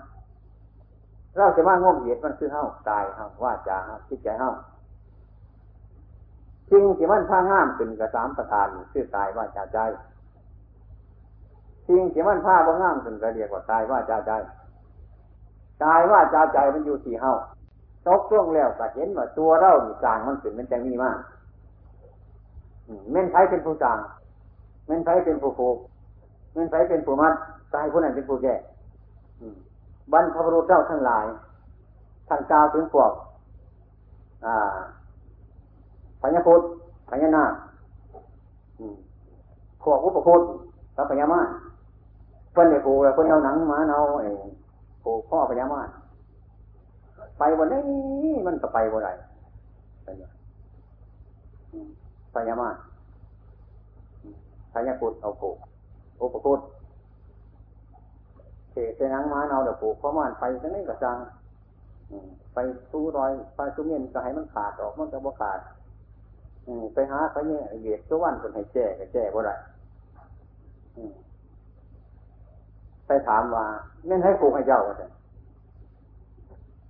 เราจะว่างมเหตุมันคือเฮ้ากายเฮ้าว่าจาเฮ้าคิดใจเฮ้าจริงที่มันพาห้ามขึ้นกับสามประการคือกายว่าจาใจจริงที่มันพาบ่ห้ามขึ้นก็เรียกว่ากายว่าจาใจกายว่าจาใจมันอยู่ที่เฮ้า ตกช่วงแล้วก็เห็นว่าตัวเราดีสร้างมันขึ้นมันจะมีมากเม่นไผเป็นผู้สร้างเม่นไผเป็นผู้ผูกเม่นไผเป็นผู้มัดกายคนนั้นเป็นผู้แก่บรรพบุรุษเจ้าทั้งหลายท่านกล่าวถึงพวกพญาพุทธพญานาคพวกอุปคุตพระพญามาเพิ่นได้ผูกเพิ่นเอาหนังมาเอาไอ้ผูกพ่อพญามา ไปวันนี้มันก็ไปวันไหนพญามาพญาพุทธเอาผูกอุปคุตเทใส่นังมาเอาเดี๋ยวผูกพ่อมานไปจะนี่กระจังไปสู้รอยไปสู้เมียนก็ให้มันขาดออกมันก็บ่ขาดไปหาเขาเนี่ยเบียดตัววันคนให้แจ้ก็แจ้บ่ได้ไปถามว่าเม่นให้ผูกให้เจ้าว่าจะ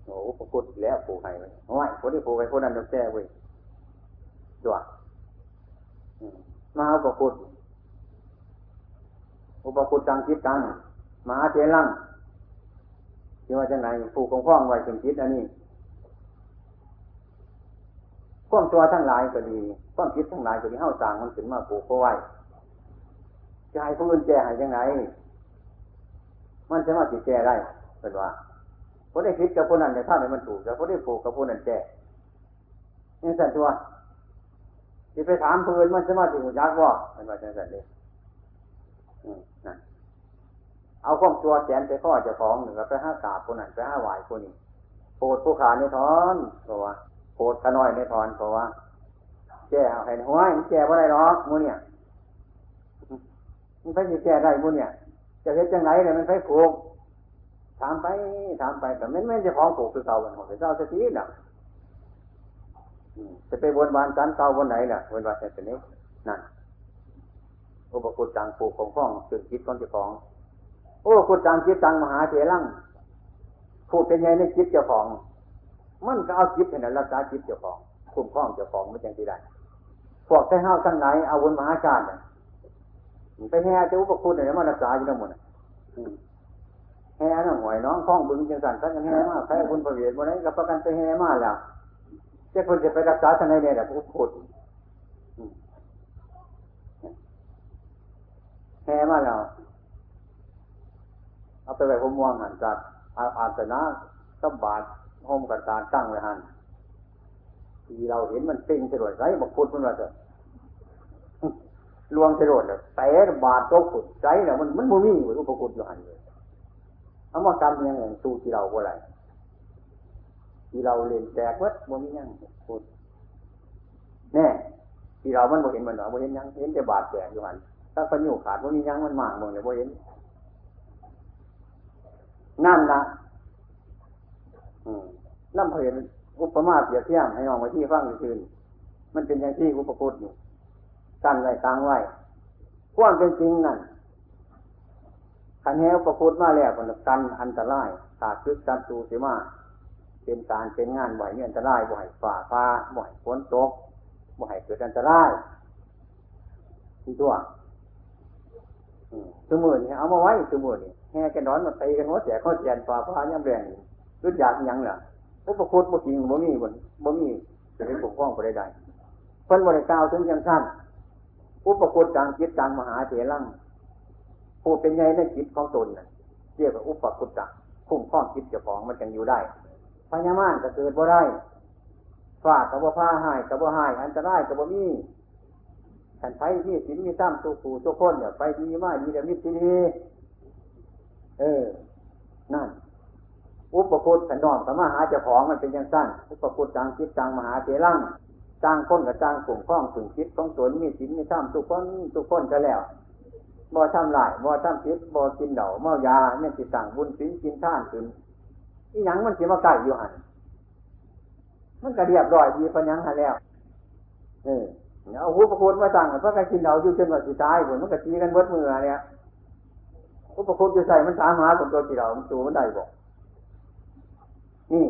โอ้ปกุดแล้วผูกให้เลยโอ้ยคนที่ผูกให้คนนั้นต้องแจ้เว้ยจ้วมาเอาปกุดอุปกุดจังคิดตังมหาเจรังที่ว่าจะไหนผูกของข้องไว้ถึงคิดอันนี้ข้อมตัวทั้งหลายก็ดีข้อมคิดทั้งหลายก็ดีเข้าต่างมันขึ้นมาผูกเขาไว้จะให้ผู้อื่นแก้ให้ยังไงมันจะมาติดแก้ได้เป็นว่า คนได้คิดกับคนนั้นในท่าไหนมันถูกแต่คนได้ผูกกับคนนั้นแก้นี่สันตัวที่ไปถามเพื่อนมันจะมาถึงยักษ์ว่าเป็นว่าจังสันเลยนั่นเอาข้อมตัวแขนไปข้อเจ้าของหนึ่งไปห้ากาบคนนั้นไปห้าไหวคนนี้โปรดผู้ขาในทอนเพราะว่าโปรดขน้อยในทอนเพราะว่าแก้เอาให้หัวมันแก้ว่าไรหรอกมูเนี่ยมันไปจะแก้ได้มูเนี่ยจะเห็นจังไรเนี่ยมันไปผูก ถามไปถามไปแต่ไม่ไม่จะของผูกคือเก่าวันของเจ้าสติน่ะจะไปบนบานจันเก่าวันไหนน่ะบนบานแต่นี้นั่นอุปกุฎจังผูกของข้องจุดคิดก้อนจะของโอ้กุจังคิดจังมหาเถรังพูดเป็นไงในคิดเจ้าของ มันก็เอาคิดเห็นรักษาคิดเจ้าของ คุ้มครองเจ้าของไม่จังที่ได้พวกแต่ห้าวทั้งไหนเอาวนมหาชาติเนี่ยไปแห่จะอุปคุณเนี่ยมันรักษาอยู่ทั้งหมด แห่น่ะหวยน้องคล้องบึงจังสันทั้งแห่มากใครคุณประเวทวันนี้กับประกันไปแห่มากแล้วเจ้าคนจะไปรักษาทนางไหนเนี่ยแหละอุปคุณแห่มาแล้วเอาไปไว้ผมม่วงหันจากอาอาสนะสบาทห้องกระตาตั้งไว้หันที่เราเห็นมันเป่งจรวดไรบอกพุทธมันว่าจะลวงจรวดเลยแต่บาทโตขุดใจเนี่ยมันมันมุมีอยู่อุปกุฎอยู่หันเลย เอามากรรมยังไงสู้ที่เราบ่ไรที่เราเรียนแจกวัดบ่มียังพุทธแน่ที่เรามันบ่เห็นมันหรอบ่เห็นยังเห็นแต่บาทแจกอยู่หันถ้าพันอยู่ขาดบ่มียังมันมากบ่เลยบ่เห็นนั่นละน้ำเพลินอุปมาเปรียบเทียบให้น้องมาที่ฟังคืนมันเป็นอย่างที่อุปกุฎอยู่ตั้งไว้ตั้งไว้ความเป็นจริงนั่น ขันแหวประพุทมาแล้วคนกันอันตรายตาคึกจันตูเสีมาเป็นการเป็นงานไหวเนี่ยอันตรายบ่อยฝ่าฟ้าบ่อยฝนตกบ่อยเกิดอันตรายที่ตัวสมุนเอามาไว้สมุนแห่กันนอนมาตีกันหัวแสกข้อแจนฝ่าฟ้าย่ำแรงรุดอยากยังล่ะอุปคุตบุจริงบ่มีบนบ่มีจะเป็นปกป้องไปได้ดเพิ่นบริกล่าวถึงยังสั้นอุปคุตจางจิตจางมหาเถรัง ผู้เป็นไงในจิตของตนน่ะเรียกว่าอุปคุตจักคุ้มครองจิตเจ้าของมันจังอยู่ได้พญามานก็เกิดบ่ได้ฝากับบ่ผ้าหายกับบ่หาย อันตรายกับบ่มีขันไปที่สินมีตั้มตัวผู้ตัวคนเนี่ยไปดีมากดีแต่มิตรดีเออ นั่น อุปคุตขันนอนสมาหาเจ้าของมันเป็นยังสั้นอุปคุตจางคิดจางมหาเจรังจางคนกับจางกลุ่มข้องถึงคิดของตนมีสินมีตั้มทุกคนทุกคนจะแล้ว บ่ทำลายบ่ทำพิษบ่กินเหล่าเมายาเนี่ยสิสั่งบุญสินกินท่านถึงอีหยังมันสียมาใกล้อยู่หันมันก็เรียบร้อยดีปัญญังหันแล้วเออเอาหูประคุณมาตั้งเพราะการกินเหล้าอยู่จนว่าสุดท้ายผลมันก็ตีกันเบิดมือเนี่ยอุปคุณจะใส่มันสามหาคนตัวกี่เรามันสูมันได้บอกนี่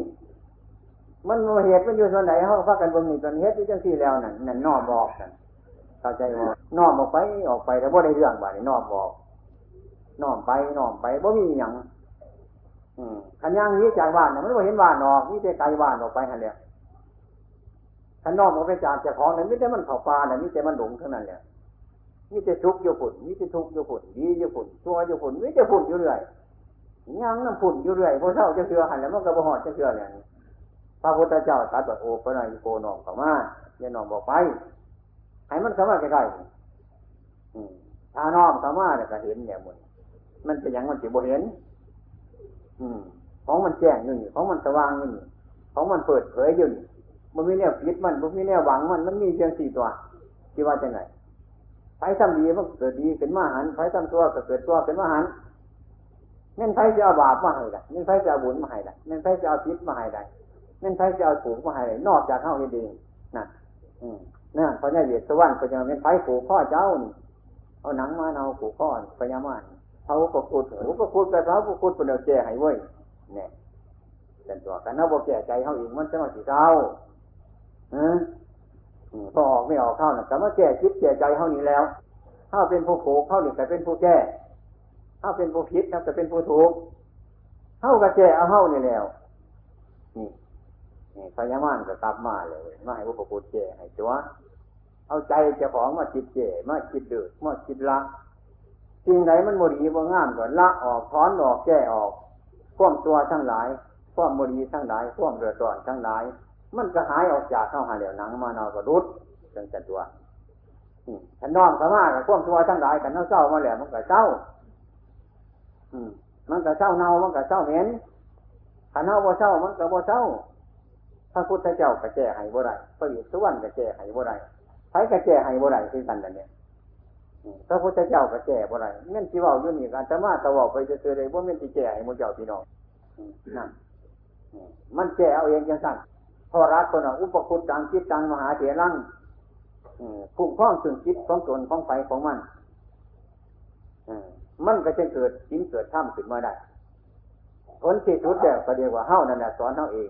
มันเหตุมันอยู่ส่วนไหนเขาพักกันบนนี้ตอนเหตุที่จังที่แล้วนั่นนั่นนอบอกกัน เข้าใจว่านอมออกไปออกไปแต่ว่าได้เรื่องบ่านี่นอมบอกนอมไปนอมไปบ่มีอย่างขันย่างนี้จากบ้านมันไม่เห็นบ้านออกนี่แต่ไกลบ้านออกไปหันเลยขันนอมออกไปจากเจ้าของนั้นไม่แต่มันเผาปลาเนี่ยไม่แต่มันหลงเท่านั้นเนี่ยมีแต่ทุกข์อยู่ผุนมีแต่ทุกข์อยู่ผุนดีอยู่ผุนตัวอยู่ผุนมีแต่ผุนอยู่เรื่อยย่างน้ำผุ่นอยู่เรื่อยพอเศร้าจะเชื่อหันแล้วมันก็บ่หอดจะเชื่ออย่างนี้พระพุทธเจ้าตรัสว่าโอ้พระนายโกนองเข้ามาอย่านองบอกไป ให้มันเข้ามาใกล้ๆถ้าน้อมเข้ามาเนี่เห็นเนี่ยมันมันเป็นอย่างมันจิบ่เห็น อืม ของมันแจ้งอยู่นี่ของมันสว่างอยู่นี่ของมันเปิดเผยอยู่นี่มันมีแนวผิดมันมันมีแนวหวังมันมันมีเพียงสี่ตัวที่ว่าจะไหนไฟทำดีมันเกิดดีเป็นมหันไฟทำตัวก็เกิดตัวเป็นมหันเน่นไฟจะเอาบาปมาให้ได้เน่นไฟจะเอาบุญมาให้ได้เน่นไฟจะเอาพิษมาให้ได้เน่นไฟจะเอาถูกมาให้ได้นอกจากเข้าเองนั่น อืมนั่นพระญาเวียดสวรรค์ก็จะเป็นไฟผูกข้อเจ้านี่เอาหนังมาเอาผูกข้อพญามารเขาก็พูดเขาก็พูดไปเขาก็พูดเป็นเดียวแก่ให้เว้ยเนี่ยเป็นตัวกันนะบอกแก่ใจเขาอีกมันจะมาสีเศร้าอืมพอออกไม่ออกเข้าน่ะแต่ว่าแก่คิดแก่ใจเขานี้แล้วถ้าเป็นผู้โขเข้านี่แต่เป็นผู้แก่ถ้าเป็นผู้ผิดนะแต่เป็นผู้ถูกเข้ากับแก่เอาเข้านี่แล้วนี่นี่พญามารก็กลับมาเลยมาให้พวกผู้แก่ให้จัว เอาใจเจ้าของมาจิตเก่มาคิดเดือดมาคิดละสิ่งไหนมันโมดีบ่งามก็ละออกถอนออกแก้ออกข่วมตัวทั้งหลายข่วมโมดีทั้งหลายข่วมเดือดร้อนทั้งหลาย มันก็หายออกจากเข้าหาเหลียวหนังมานอกระดุดจังจันตัวฉันนอนสมากับข่วมตัวทั้งหลายกันเศร้ามาแล้วมันก็เศร้ามันก็เศร้าเน่ามันก็เศร้าเหม็นขันเน่าบ่เศร้ามันก็บ่เศร้าพระพุทธเจ้าก็แก้ให้บ่ได้พระวิสุวรก็แก้ให้บ่ได้ รก็แก้ให้บ่ได้คือกันนั่นเนี่ยพระพุทธเจ้าก็แก่บ่ไรเม่นที่ว่าอยู่นี่การจะมาตะวอกไปจะเจอเลยว่าเม่นที่แก่ให้มุเจ้าพี่น้องนั่นมันแก่เอาเองยังสั่นพอรักคนอะอุปคุตจังคิดจังมหาเถรังคุ้มคล้องถึงคิดของตนของไฟของมันมันก็จะเกิดจิ้นเกิดถ้ำขึ้นมาได้ผลที่สุดแต่ประเดี๋ยวว่าเฮ้านั่นแหละสอนเฮ้าเอง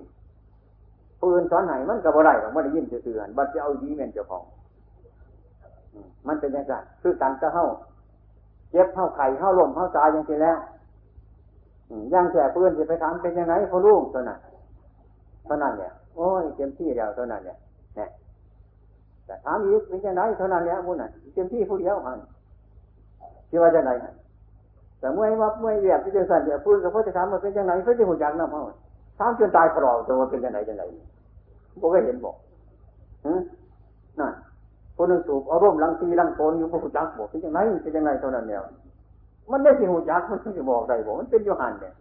ผู้อื่นสอนให้มันก็บ่ได้หรอกไม่ได้ยินเตือนบัดจะเอาดีเม่นเจ้าของ มันเป็นยังไงคือกันก็เข้าเจ็บเข้าไข่เข้าลมเข้าตายอย่างที่แล้วย่างแฉเปื้อนจะไปถามเป็นยังไงเพอลูกตัวนั้นเท่านั้นเนี่ยโอ้ยเต็มที่แล้วเท่านั้นเนี่ยเนี่ยแต่ถามอีกเป็นยังไงเท่านั้นแล้วมุน่ะเต็มที่ผู้เดียวมันคิดว่าจะไหนแต่เมื่อวับเมื่อเวียบที่จะสั่นเดี๋ยวพูดกับพ่อจะถามว่าเป็นยังไงเพื่อจะหุ่นยักษ์น้ำเขาถามจนตายพรอตัวเป็นยังไงยังไงบอกก็เห็นบอกนั่น คนหนึ่งสูบอารมณ์ลังตีลังโกนอยู่พวกจักบอกเป็นยังไงเป็นยังไงเท่านั้นเนี่ยมันได้สิหูจักมันจะบอกได้บอกมันเป็นโยหันเนี่ย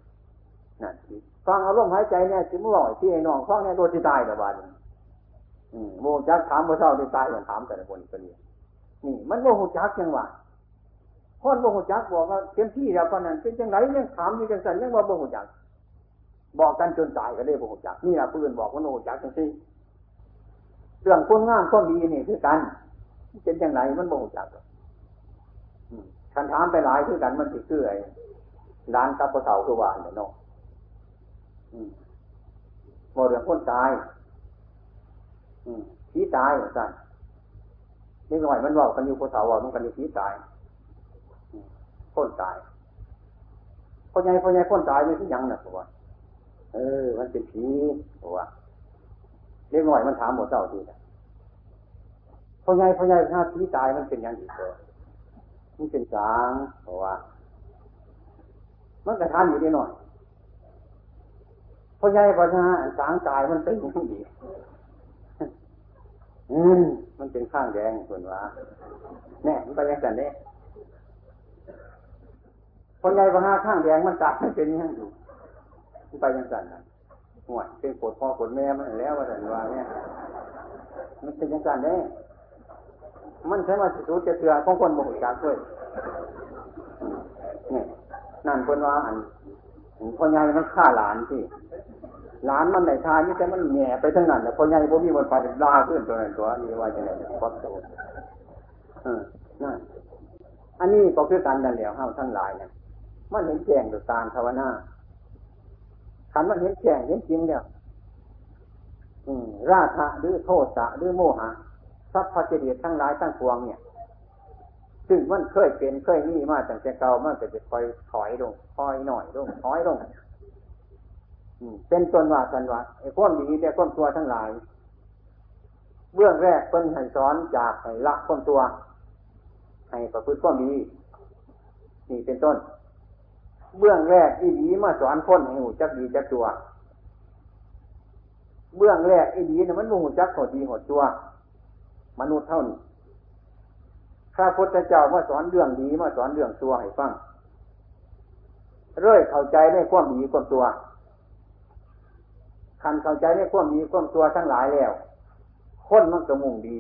นั่นฟังอารมณ์หายใจเนี่ยจิมื่อวที่ไอ้น้องฟังเนี่ยโดนที่ตายเดี๋ยวบานอืมโมจักถามพระเจ้าที่ตายอย่างถามแต่ละคนคนนี้นี่ มันโมหูจักยังว่าคนโมหูจักบอกว่าเต็มที่แล้วตอนนั้นเป็นยังไงยังถามอยู่จังสันยังว่าโมหูจักบอกกันจนตายก็ได้โมหูจักนี่แหละปืนบอกว่าโมหูจักจังสิเรื่องคนงามคนดีนี่คือกัน เป็นยังไงมันบ่งจักคันถามไปหลายคือกันมันติดเกื่อยร้านกับพระเสาคือวานเนี่ยเนาะบ่เรื่องคนตายผีตายสั่นนี่หน่อยมันบอกกันอยู่พระเสาว่ามันกันอยู่ผีตายคนตายคนใหญ่คนใหญ่คนตายไม่ใช่ยังนะผมว่าเออ มันเป็นผีผมว่าเรียกหน่อยมันถามหมดเจ้าทีนะ พ่อใหญ่พ่อใหญ่ถ้าที่ตายมันเป็นอย่างอีกตัวมันเป็นสางเพราะว่า มันกระทานอยู่ได้หน่อยพ่อใหญ่พ่อใหญ่สางตายมันเป็นอย่างดีอืมมันเป็นข้างแดงคนว่าแน่มันไปยังกันเนี่ยพ่อใหญ่พ่อใหญ่ข้างแดงมันตายมันเป็นอย่างดีมันไปยังกันนะห่วยเป็นปวดพ่อปวดแม่มันแล้วว่าแต่ว่าเนี่ยมันเป็นยังกันเนี่ย มันใช่มาสุดจะเถื่อของคนโมโหจักด้วยนี่นั่นคนว่าอันพ่อใหญ่มันฆ่าหลานที่หลานมันในทายนี่แต่มันแง่ไปทั้งนั้นแต่พ่อใหญ่พ่มีบนไปลาขึ้นตัวนั้นตัวนี้ว่าจะไหนครอบตัวนั่นอันนี้ก็คือการดันเหลวห้าทั้งหลายเนี่ยมันเห็นแจ้งด้วยตามภาวนาขันมันเห็นแจ้งเห็นจริงเนี่ยราคะหรือโทษะหรือโมหะ ทรัพย์พเจดีย์ทั้งหลายทั้งปวงเนี่ย ซึ่งมันเคยเป็นเคยมีมาตั้งแต่เก่ามันก็จะคอยถอยลงถอยหน่อยลงถอยลงเป็นต้นว่าสันว่าไอ้ความดีแต่ความตัวทั้งหลาย เบื้องแรกเพิ่นให้สอนจากให้ละความตัว ให้ประพฤติความดีนี่เป็นต้น เบื้องแรกอีดีมาสอนพ้นให้หูจักดีจักตัว เบื้องแรกอีดีเนี่ยมันหูจักหดดีหดตัว มนุษย์เท่านี้พระพุทธเจ้ามาสอนเรื่องดีมาสอนเรื่องตัวให้ฟังเรื่อยเข้าใจในความดีความตัวคันเข้าใจในความดีความตัวทั้งหลายแล้ว คนมันก็มุ่งดี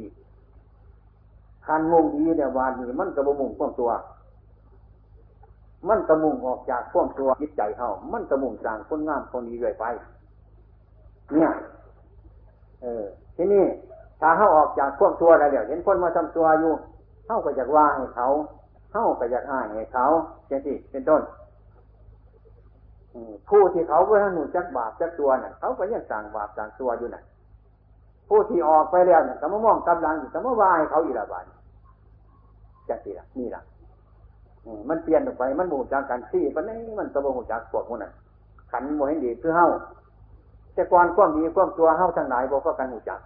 คันมุงดีเนี่ยวานนี้มันก็บ่มุ่งความตัว มันกระมุงออกจากความตัวจิตใจเขามันกระมุงสร้างคนงามคนดีเรื่อยไป เนี่ย เออ ทีนี้ ถ้าเขาออกจากความตัวอะไรเดี๋ยวเห็นคนมาทำตัวอยู่เข้าก็อยากว่าให้เขาเข้าก็อยากอ้ายให้เขาเช่นที่เป็นต้นผู้ที่เขาเพื่อหนุจักบาปจักตัวน่ะเขาก็ยังสั่งบาปสั่งตัวอยู่น่ะผู้ที่ออกไปแล้วเนี่ยก็มมองกำลังก็มาว่าให้เขาอีละบานจังสิละนี่ละมันเปลี่ยนออกไปมันบูจากกันที่มันนี่มันตะบูจากพวกมันน่ะขันโมเห็นดีคือเฮ้าแต่ก่อนความดีความตัวเฮ้าทั้งหลายบอกว่ากันหูจัก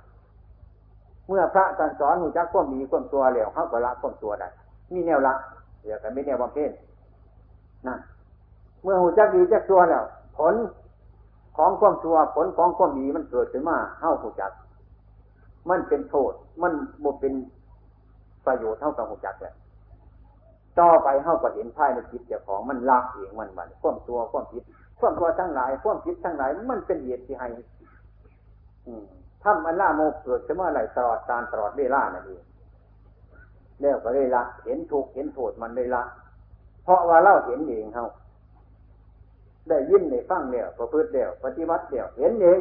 เมื่อพระการสอนหูจักความดีความตัวแล้วเขาก็ละความตัวได้มีแนวละเดี๋ยวกันไม่แนวบำเพ็ญนั่นเมื่อหูจักดีจักตัวแล้ว ผลของความตัวผลของความดีมันเกิดขึ้นมาเฮ้าหูจัก มันเป็นโทษ มันบ่เป็นประโยชน์เท่ากับหูจักเลยต่อไปเฮ้าก็เห็นภายในจิตเจ้าของมันละเองมันมันความตัวความผิดความตัวทั้งหลายความผิดทั้งหลาย มันเป็นเหตุที่ให้อืม ทำอันล่าโมกเกิดขึ้นเมื่อไรตลอดการตลอดเวลานั่นเองแล้วก็เลยละเห็นถูกเห็นโทษมันเลยละ เพราะว่าเล่าเห็นเองเขาได้ยินในฟังเดียวประพฤติเดียวปฏิบัติเดียวเห็นเอง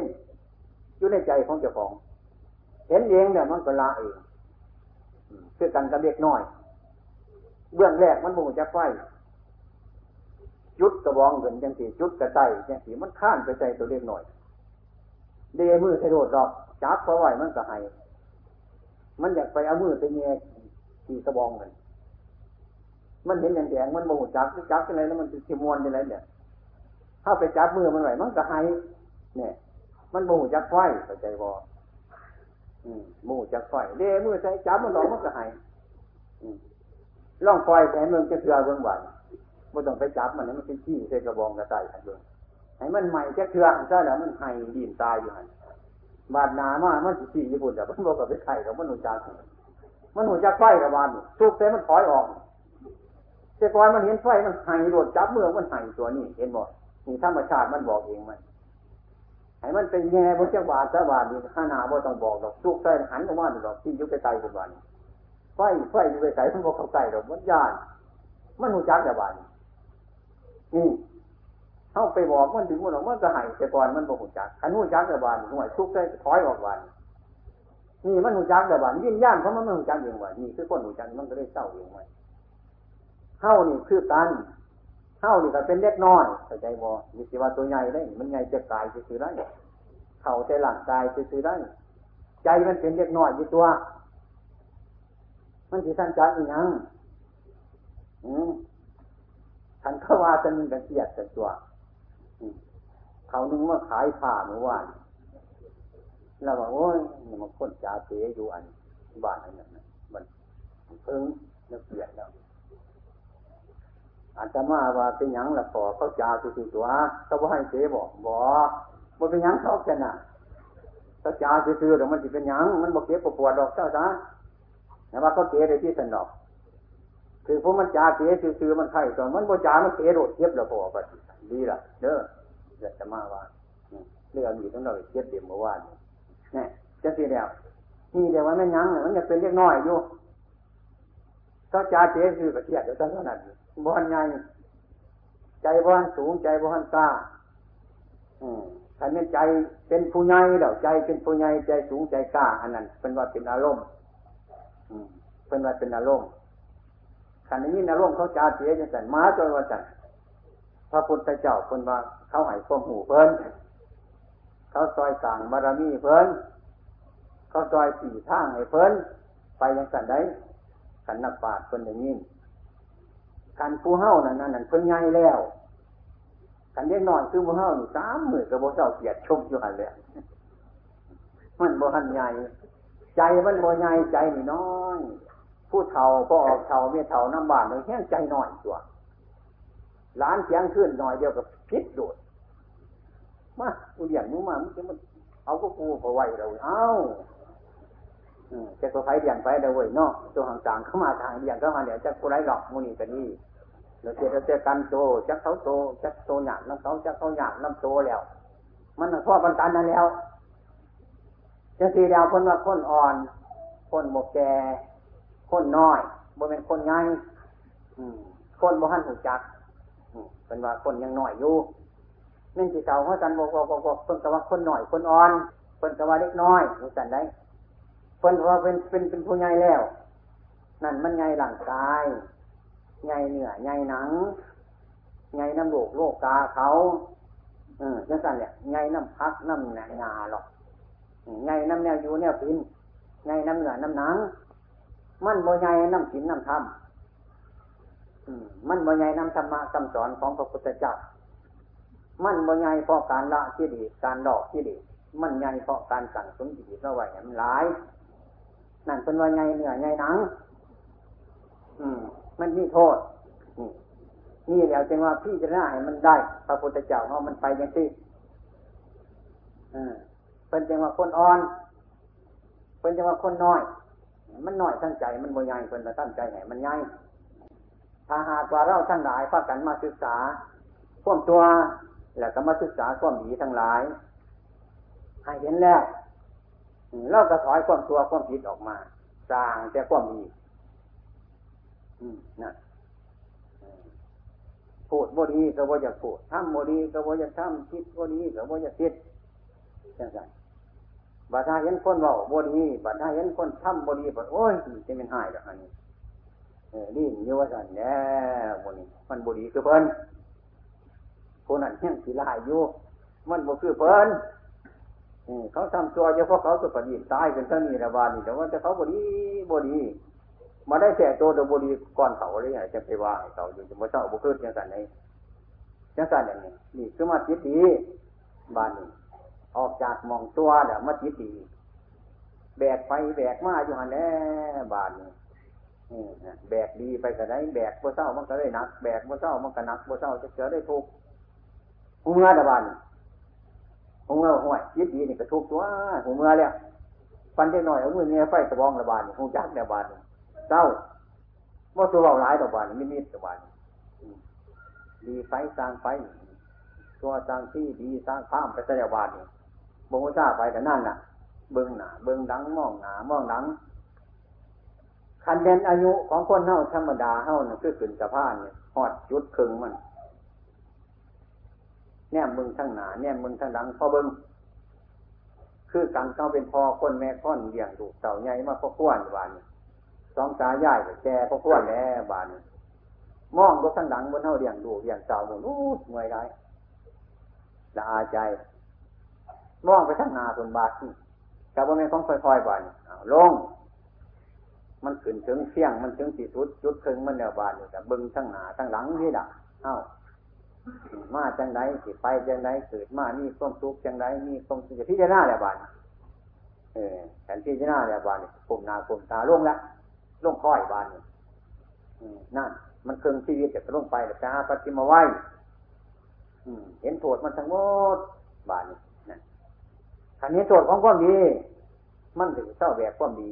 อยู่ในใจของเจ้าของ เห็นเองเนี่ยมันก็ละเองคือกันกับเด็กน้อย เบื้องแรกมันมูจะไฟจุดกระบองเงินจังสีจุดกระไตจังสีมันข้านไปใจตัวเล็กหน่อย เดมือใส่โดดดอกจับเพราะไหวมันก็ให้มันอยากไปเอามือไปเงยขี่กระบองกันมันเห็นอย่างแดงมันโมโหจับจับอะไรแล้วมันจะมวนอะไรเนี่ยถ้าไปจับมือมันไหวมันก็ให้เนี่ย มันโมโหจับไฟเข้าใจบ่โมโหจับไฟเดมือใส่จับมันหลอกมันก็ให้ล่องไฟแสนเมืองจะเถื่อเบื้องไหวไม่ต้องไปจับมันมันเป็นขี้ใส่กระบองกระต่ายอันเดียว ให้มันใหม่แจะเครื่องซะแล้วมันให้ดินตายอยู่หันบาดนามามันสิสี่ญี่ปุ่นแต่มันบอกกับไปไข่กับมันหนูจักมันหนูจักไฟกับบานทุกแต่มันถอยออกแต่ก่อนมันเห็นไฟมันให้โดดจับเมืองมันให้ตัวนี้เห็นบ่นี่ธรรมชาติมันบอกเองมันให้มันเป็นแง่บนเจ้าบาดเจ้าบาดนี่ข้านาบ่ต้องบอกดอกทุกใส่หันออกมาดอกที่ยุบไปไตบุบานไฟไฟยุบไปไตมันบอกเขาไตดอกมันยานมันหนูจักแต่บานนี่ เข้าไปบอกมันถึงมันออกมันก็หายแต่ก่อนมันบอกหุ่จักขันหุ่จักแต่บานห่วยทุกได้ถอยออกบานนี่มันหุ่จักแต่บานวิญญาณเขาะมันไม่หุ่จักเองว่านี่คือคนหุ่จักมันก็ได้เศร้าเองไว้เข้านี่คือกันเข้านี่ก็เป็นเล็กน้อยเข้าใจบ่มีสิว่าตัวใหญ่ได้ มันใหญ่จะกายจะซื้อได้เข่าใจหลังกายจะซื้อได้ ใจมันเป็นเล็กน้อยอยู่ตัว มันสิท่านจักอีกยังอืมท่านเขาว่าจะมีกันเสียดกันตัว เขานึกว่าขายผ้าเมื่อวานเราบอกโอ้ยมันคนจ่าเสียอยู่อันบ้านอันนั้นมันเพิ่งนักเกียดแล้วอาจจะมาว่าเป็นยังละพอเขาจ่าสุดตัวเขาบอกให้เสียบอกบอกว่าเป็นยังเขาแค่น่ะเขาจ่าซื่อๆเดี๋ยวมันจะเป็นยังมันบอกเก็บปวดดอกเจ้าจ้าแต่ว่าเขาเสียในที่สนอกคือพวกมันจ่าเสียซื่อๆมันไข่ตอนมันบ่จ่ามันเสียโดดเทียบแล้วพอปดีละเด้อ อยากจะมาว่าเรื่องมีต้องเราเทียบเดียมเมื่อวานนี่ยจะสีแล้วนี่เดี๋ยวว่ามันยังมันจะเป็นเล็กน้อยอยู่ถ้าจ่าเสียซื่อก็เทียบเดี๋ยวตั้งเท่านั้นบ้านใหญ่ใจบ้านสูงใจบ้านกล้าอืมถ้าเป็นใจเป็นผู้ใหญ่เดี๋ยวใจเป็นผู้ใหญ่ใจสูงใจกล้าอันนั้นเป็นว่าเป็นอารมณ์เป็นว่าเป็นอารมณ์ขันนี้อารมณ์เขาจ่าเสียจังสันมาจนว่าสันพระพุทธเจ้าคนว่า เขาให้ความหูเพิ่นเขาซอยต่างบารมีเพิ่นเขาซอยสี่ทางให้เพิ่นไปยังสันได้ขันนักปราชญ์คนอย่างนี้ขันผู้เฮ้านั่นนั่นเพิ่นใหญ่แล้วขันเล็กน้อยคือผู้เฮ้าสามหมื่นกับโบเจ้าเกียรติชมอยู่หันเลยมันโบหันใหญ่ใจมันโบใหญ่ใจนี่น้อยผู้เฒ่าก็ออกเฒ่าไม่เฒ่าน้ำบานเลยแค่ใจน้อยตัวล้านเสียงขึ้นหน่อยเดียวกับ พิษโดดมาอุเลียนมึงมามึงจะมันเอาก็กูพอไหวเราเอ้าจะก็ไฟเดียนไปเดี๋ยวเว้ยเนาะตัวห่างๆเข้ามาทางเดียนเข้ามาเดี๋ยวจะกูไรหลอกมูนี่กันนี่เราเจอเราเจอกันโตจักเขาโตจักโตหยาบน้ำเขาจักเขาหยาบน้ำโตแล้ว มันพ่อปันกันนั่นแล้วจะสีดาวคนว่าคนอ่อนคนบกแกคนน้อยบ่เป็นคนง่ายคนบ่หันหูจัก เป็นว่าคนยังหน้อยอยู่นั่นที่เก่าเพราะกันบอกบอกบอกเพิ่นก็ว่าคนหน้อยคนอ่อนเพิ่นก็ว่าเล็กน้อยรู้จันได้เพิ่นว่าเป็นเป็นเป็นผู้ใหญ่แล้ว นั่นมันใหญ่หลังกายใหญ่เนื้อใหญ่หนังใหญ่น้ำโลกโลกกาเขาเออจังสันเนี่ยใหญ่น้ำพักน้ำหนาหรอกใหญ่น้ำแนวอยู่แนวพินใหญ่น้ำเหนือน้ำหนัง มันโมใหญ่น้ำศีลน้ำธรร มันบ่ใหญ่นำธรรมะคำสอนของพระพุทธเจ้า มันบ่ใหญ่เพราะการละที่ดีการดอกที่ดี มันใหญ่เพราะการสั่งสมจิตเราไว้มันหลาย นั่นเป็นว่าใหญ่เหนือใหญ่หนัง อืม มันมีโทษ นี่นี่แล้วจึงว่าพี่จะน่าให้มันได้ พระพุทธเจ้าเอามันไปอย่างที่เป็นจังว่าคนอ่อน เป็นจังว่าคนน้อย มันน้อยทั้งใจ มันบ่ใหญ่เป็นแต่ตั้งใจให้มันใหญ่ ถ้าหากว่าเราทั้งหลายพากันมาศึกษาข่วมตัวแล้วก็มาศึกษาข่วมดีทั้งหลายให้เห็นแล้วเราก็ถอยข่วมตัวข่วมผิดออกมาสร้างแต่ข่วมดีนั่นพูดบดีก็ว่าอยากพูดทำบดีก็ว่าอยากทำคิดบดีก็ว่าอยากคิดจังไงบัดถ้าเห็นคนว่าบดีบัดถ้าเห็นคนทำบดีบัดโอ้ยจะเป็นหายแล้วอันนี้ นี่เยาวสันแน่บนนี้มันบดีคือเพิ่นคนนั้นยังสีลายอยู่ มันบ่คือเพิ่นเขาทำตัวเฉพาะเขาจะปฏิตายเป็นเท่านี้ระบาดนี่แต่ว่าจะเขาบดีบดีมาได้แจกตัวตัวบดีก่อนเขาเลยจะไปว่าเขาอยู่จะมาเจ้าบุคือจังสันในจังสันอย่างนี้นี่คือมาจิตดีบานนี้ออกจากมองตัวแล้วมาจิตดีแบกไปแบกมาอยู่หันแน่บานนี้ แบกดีไปก็ได้แบกบ่เศร้ามันก็ได้หนัก แบกบ่เศร้ามันก็หนักบ่เศร้าจะเจอได้ทุกหูเมื่อดบานหูเมื่อห่วยยิดดีนี่ก็ทุกตัวหูเมื่อแล้วฟันได้หน่อยเอามือเนี้ยไฟตะบองระบานหูจักระบานเศร้าว่าตัวเราหลายตะบานไม่มีตะบานดีไฟสร้างไฟตัวสร้างที่ดีสร้างข้ามไปแสดงบานนี่บงว่าไปแต่นั่นน่ะ เบิ้งหนาเบิ้งดังมองหนามองดัง คันเป็นอายุของคนเฮาธรรมดาเฮาเนี่ยคือขึ้นสะพานเนี่ยหอดจุดครึ่งมัน แนมมึงทั้งหนาแนมมึงทั้งดังพอเบิ้งคือกังเขาเป็นพอคนแม่ค้อนเลี้ยงดูเต่าใหญ่มาพ่อขวนบานสองตาใหญ่แก่พ่อขวนแล้วบานมองก็ทั้งดังบนเท่าเลี้ยงดูเลี้ยงเต่าหนูหน่วยได้ละอาใจ มองไปทั้งนาคนบาทกับว่าแม่ของค่อยๆบานลง มันขึ้นถึงเสี่ยงมันถึงที่สุดจุดถึงมันแนวบานอยู่แต่บึงทั้งหนาทั้งหลังที่ดักเอ้ามาจังไรสิไปจังไรเกิดมานี่ความทุกข์จังไรนี่ความสุขที่จะหน้าแล้วบานเออแทนที่จะหน้าแล้วบานกลุ่มนากุ่มตาล่วงละล่วงค่อยบานนี่นั่นมันเครื่องชีวิตจะล่วงไปแต่จะหาปฏิมาไหวเห็นโทษมันทั้งหมดบานนี่ขันนี้โทษของความดี มันถึงเศร้าแบบความดี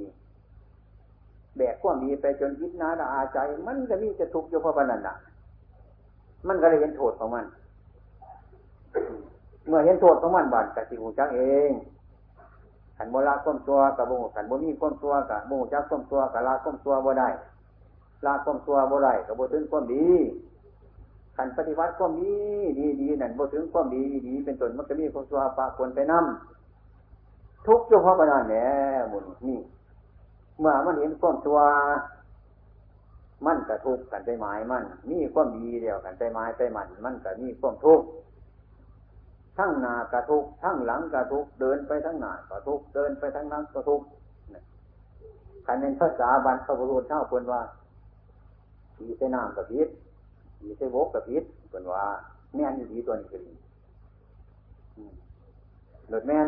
แบกความดีไปจนยิดนาดาอาใจ มันก็มีจะทุกข์อยู่เพราะนั้นน่ะ มันก็เลยเห็นโทษของมัน เมื่อเห็นโทษของมันบานกับสิหูจักเองขันโมลาก้มตัวกับโมขันโมมีก้มตัวกับโมจักก้มตัวกับลาก้มตัวบ่ได้ลาก้มตัวบ่ได้กับโบถึงความดีขันปฏิวัติความดีดีดีนั่นโบถึงความดีดีเป็นต้นมันก็มีความตัวปะควรไปนั่ทุกข์เฉพาะประนันแหน่บุญนี่ เมื่อมันเห็นความตัวมันกระทุกกันไปหมายมันมีความดีเดียวกันไปหมายไปมันมันก็มีความทุกข์ทั้งหน้ากระทุกทั้งหลังกระทุกเดินไปทั้งหน้ากระทุกเดินไปทั้งหลังกระทุกคันเป็นภาษาบรรพบุรุษเท่าคนว่าผีใส่น้ำกับพิษผีใส่บกกับพิษคนว่าแม่นอยู่ดีตัวนี้ก็ดีหลุดแม่น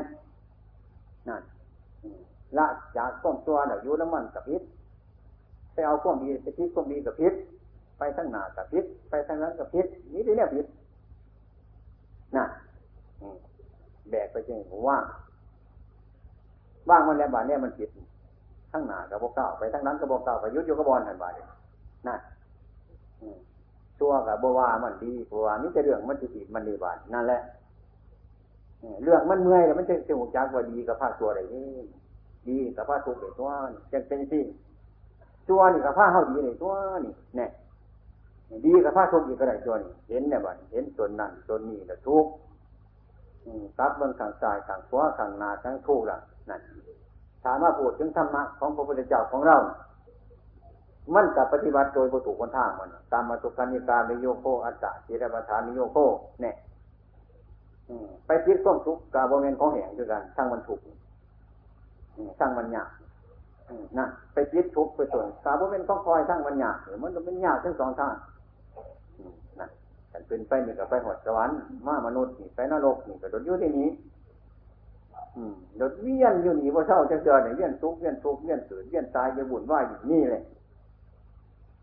นั่น ละจากข้อมตัวเนี่ยอยู่น้ำมันกับพิษไปเอาข้อมดีไปพิษข้อมดีกับพิษไปทั้งหน้ากับพิษไปทั้งนั้นกับพิษนี่ที่เนี่ยพิษน่ะแบกไปจริงว่างว่างมันแล้วบาเนี่ยมันผิดทั้งหน้ากับโบเก้าไปทั้งนั้นกับโบเก้าไปยุดโยกบอลหันบาเนี่ยน่ะชั่วกับโบวามันดีโบวานี่จะเรื่องมันจะผิดมันดีบานนั่นแหละเรื่องมันเมื่อยแล้วมันจะจะหูจักว่าดีกับภาคตัวอะไรนี่ ดีกับภาทุกข์เลยตัวจังเป็นสิตัวนี่กับภาเฮาดีเลยตัวนี่แน่ดีกับภาทุกข์อีกก็ได้ตัวนี่เห็นเนี่ยบ้านเห็นตนนั่นตนนี่แล้วทุกข์กับเบื้องข้างซ้ายข้างขวาข้างหน้าข้างทุกข์ละนั่นถามว่าพูดถึงธรรมะของพระพุทธเจ้าของเรา มันกับปฏิบัติโดยประตูคนทางมันตามมาสุขานิการนิโยโคอัตตะจิรปัฏฐานนิโยโคเนี่ยไปคิดข้อมทุกข์กับเวณของแห่งด้วยกันทั้งมันถูก ทั้างมันยากนั่นไปคิดทุกข์ไปส่วนกาบริเวณของคอยทั้างมันยากมันจะเป็นยากทั้งสองทางนั่นแต่เป็นไปนี่กับไปหดสวรรค์มามนุษย์นี่ไปนรกนี่ก็โดดอยู่ที่นี้โดดเวียนอยู่นี่ว่าเช่าจะเจอเนี่ยเวียนทุกเวียนทุกเวียนสืดเวียนตายจะบุญว่าอยู่นี่เลย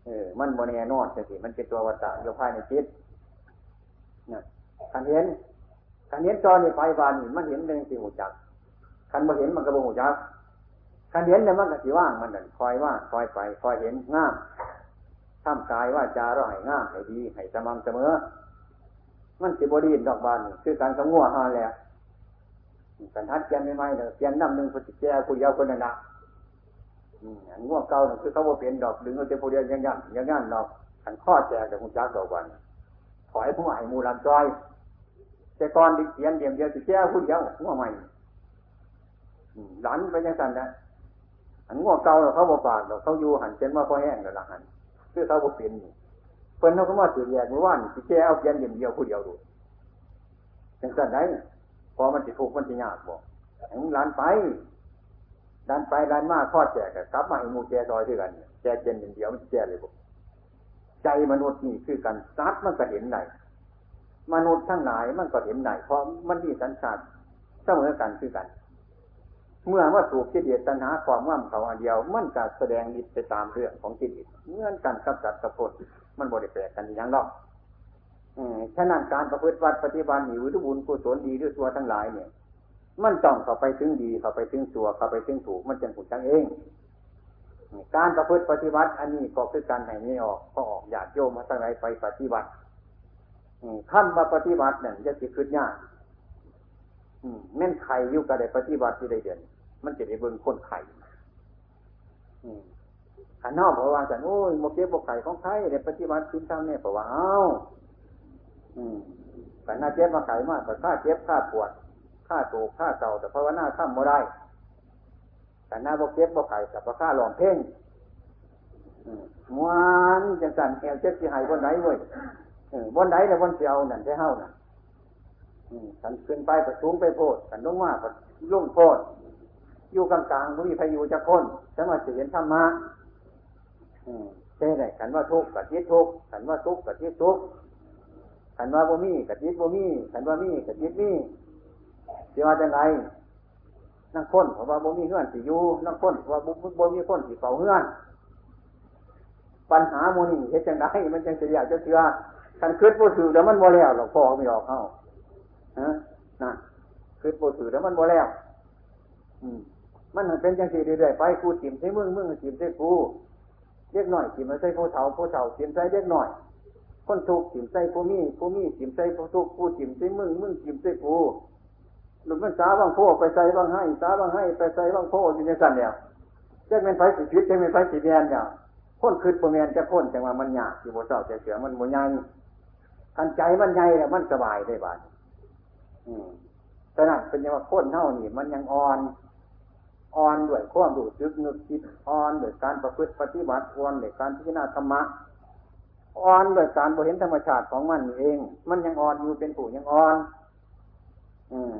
เออ มันโมเนนอนสิมันเป็นตัววัตตะอยู่ภายในจิตนะคันเห็นคันเห็นจอนี่ไปบานนี่มันเห็นเรื่องสิหูจัก คันมาเห็นมันก็บ่หูจักคันเห็นเนี่ยมันก็สิว่างมันนั่นคอยว่าคอยไปคอยเห็นงามทำกายว่าจาเราให้งามให้ดีให้สม่ำเสมอ มันสิบดีดอกบานคือการสงัวหาแล้วกันทัดเกียนไม่ไม่เลยเกียนน้ำหนึ่งพอจิแก่คุยยาวคนนั้นนะอันง่วงเก่าคือเขาว่าเปลี่ยนดอกดึงเอาเต็มโพเดียยังยันยังยันดอกขันข้อแจกกับคุณจักดอกวันถอยผู้ใหมูลำจอยแต่ก่อนดิเขียนเดียมเดียวสิแก่คุณเดียวง่วงใหม่ หลันไปยังสันนะอันง่วงเก่าเขาบ่ปากเขาอยู่หันเช่นว่าพอแห้งแล้วละหันคือเขาบ่เปลี่ยนเพิ่นเขาก็มาสืบแยกมือว่านสิแกเอาเขียนเดียมเดียวผู้เดียวดูยังสันได้พอมันจะถูกมันจะยากบอกหลานไปดันไปดันมาทอดแจกกลับมาให้มูแจซอยด้วยกันแจเจนเดียวมันแจเลยบอกใจมนุษย์นี่คือกันซัดมันก็เห็นไหนมนุษย์ทั้งหลายมันก็เห็นไหนเพราะมันมีสัญชาติเสมอกันคือกัน เมื่อว่าถูกกิเลสตัณหาความว่ำเขาอันเดียว มันจะแสดงอิทไปตามเรื่องของกิเลสเงื่อนกันกับจัดกับคนมันบริแปลกกันอย่างนอกฉะนั้นการประพฤติวัดปฏิบัติหนีวิบุญกุศลดีด้วยตัวทั้งหลายเนี่ย มันต้องเข้าไปถึงดีเข้าไปถึงตัวเข้าไปถึงถูก มันจึงผุดจังเอง การประพฤติปฏิบัติ อันนี้ก็คือการให้นี้ออกก็ออกอยากโยมมาตั้งไหนไปปฏิบัติขั้นมาปฏิบัติเนี่ยจะติดขึ้นยากแม่นไข่อยู่กับไดปฏิบัติที่ได้เดือน มันจะได้เบิ่งคนไข่ขันนอกเพราะว่าจันโอ้ยโมเก็บบกไข่ของไข่ในปฏิบัติทิ้งทำเนี่ยเพราะว่าเอ้าขันหน้าเจ็บมาไข่มากแต่ข้าเจ็บข้าปวดข้าตูข้าเก่าแต่ภาวนาข้ามโมได้แต่หน้าบกเก็บบกไข่แต่พอข้าหลอมเพ่งมวนจังสันแอวเจ็บที่หายบนไหนเว้ยบนไหนแต่บนเสียวนั่นใช่เฮ้านั่นขันขึ้นไปก็สูงไปโพดขันลงมาก็ลุ่งโพด อยู่กลางๆมีพายุจะพ้นสมาธิเห็นธรรมะใช่ไหมขันว่าทุกข์กับจิตทุกข์ขันว่าทุกข์กับจิตทุกข์ขันว่าบ่มีกับจิตบ่มีขันว่ามีกับจิตมีสิว่าจังไรนั่งพ้นเพราะว่าบ่มีเงื่อนสิอยู่นั่งพ้นเพราะว่าบ่มีพ้นสิเฝ้าเงื่อน ปัญหาโมนี่เฮ็ดจังไรมันจังสิอยากจะเชื่อคันคืดโบถือแล้วมันโมแล้วหลวงพ่อไม่ออกเข้าฮะนะคืดโบถือแล้วมันโมแล้ว อืม มันเป็นจังสีเรื่อยๆไปกูจิมใช้มึงมึงจิมใช้กูเล็กหน่อยจิมมใช้ผู้เฒ่าผู้เฒ่าจิมใช้เล็กหน่อย คนถูกจิมใส่ผู้มีผู้มีจิมใส่ผู้ทุกผู้จิมใช้มึงมึงจิมใส่กูหลุดมันสาบางโพไปใส่บางให้สาบางให้ไปใส่บางโพอยู่ในสันเนี่ยจะเป็นไฟสีพิษจะเป็นไฟสีแดงเนี่ยพ้นคืดโปรแมนจะพ้นแต่ว่ามันยากที่โบเจ้าจะเสือมันโมยังทันใจมันใหญ่แล้วมันสบายได้บ้างอืมแต่นั่นเป็นยังว่าพ้นเท่านี่มันยังอ่อน อ่อนด้วยความรู้สึกนึกคิดอ่อนด้วยการประพฤติปฏิบัติอ่อนด้วยการพิจารณาธรรมะอ่อนด้วยการบริเห็นธรรมชาติของมันเอง มันยังอ่อนอยู่เป็นผู้ยังอ่อน อืม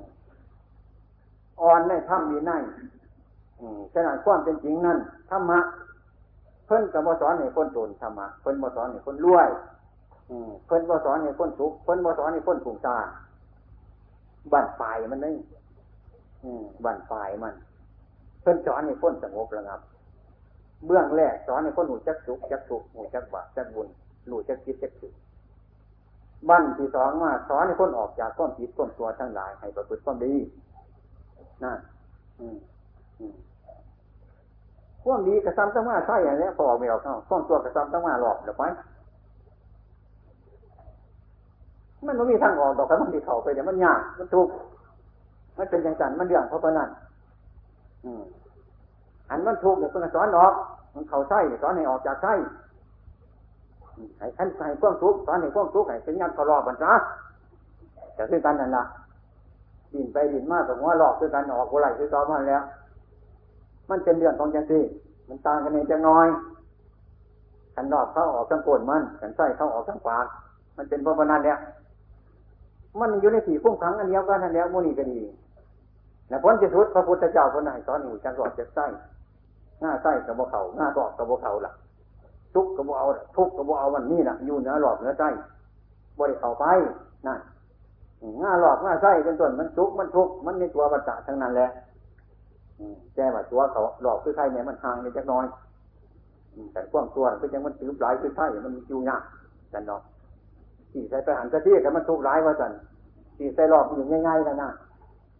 อ่อนในธรรมมีในขนาดความเป็นจริงนั่นธรรมะเพิ่นกับสอนให้คนโดนธรรมะเพิ่นบสอนให้คนรวยเพิ่นบสอนให้คนสุขเพิ่นบสอนให้คนผูกตาบั่นปลายมันนี่บั่นปลายมัน พิ่นสอนให้คนสงบระงับ เบื้องแรกสอนให้คนหูจักสุขจักสุขหูจักบาปจักบุญหลุดจะคิดจะคิดบั้นที่สองมาสอนให้คนออกจากก้อนผิดก้อนตัวทั้งหลายให้ประพฤติความดีนั่นอืมอืมความดีกระซ้ำตั้งมาใช่อย่างนี้พอออกไม่ออกเข้าก้อนตัวกระซ้ำตั้งมาหลอกเดี๋ยวไปมันไม่มีทางออกดอกครับมันดีเข่าไปเดี๋ยวมันยากมันทุกข์มันเป็นอย่างนั้นมันเรื่องเพราะนั้น อันมันทุกเดี๋ยวคนสอนออก มันเข่าไส้สอนให้ออกจากไส้ให้ขันให้ความทุกสอนให้ความทุกให้เป็นยันทะเลาะกันซะจะคือกันนั่นละดินไปดินมากกับหัวหลอกคือกันออกกุไหลคือตอมันแล้ว มันเป็นเรื่องของจังซี่มันต่างกันในจังน้อยขันรอบเข้าออกทั้งโกนมันขันไส้เข้าออกทั้งปากมันเป็นเพราะนั้นเนี่ยมันอยู่ในสี่พุ่มขังอันเดียวกันนั่นแล้วมุนีก็ดี และผลที่สุดพระพุทธเจ้าคนไหนสอนอยู่จังหวัดจ็บไส้หน้าไส้กับบ่เขาหน้าตอกกับบ่เขาล่ะ ทุกกับบ่เอาทุกกับบ่เอาวันนี้น่ะอยู่เหนือหลอดเหนือไส้บ่ได้เข้าไปนั่นหน้าหลอดหน้าไส้เป็นต้นมันทุกมันทุกมันในตัวปัจจัทั้งนั้นแหละแก้ว่าตัวเขาหลอกคือไส้เนี่ยมันห่างไปจักน้อยแต่กว้างตัวคือจังมันถือปลายคือไส้มันอยู่ยากกันเนาะที่ใส่ไปหันกระทิกับมันทุกร้ายว่าสันที่ใส่หลอกอยู่ง่ายๆแล้วนะ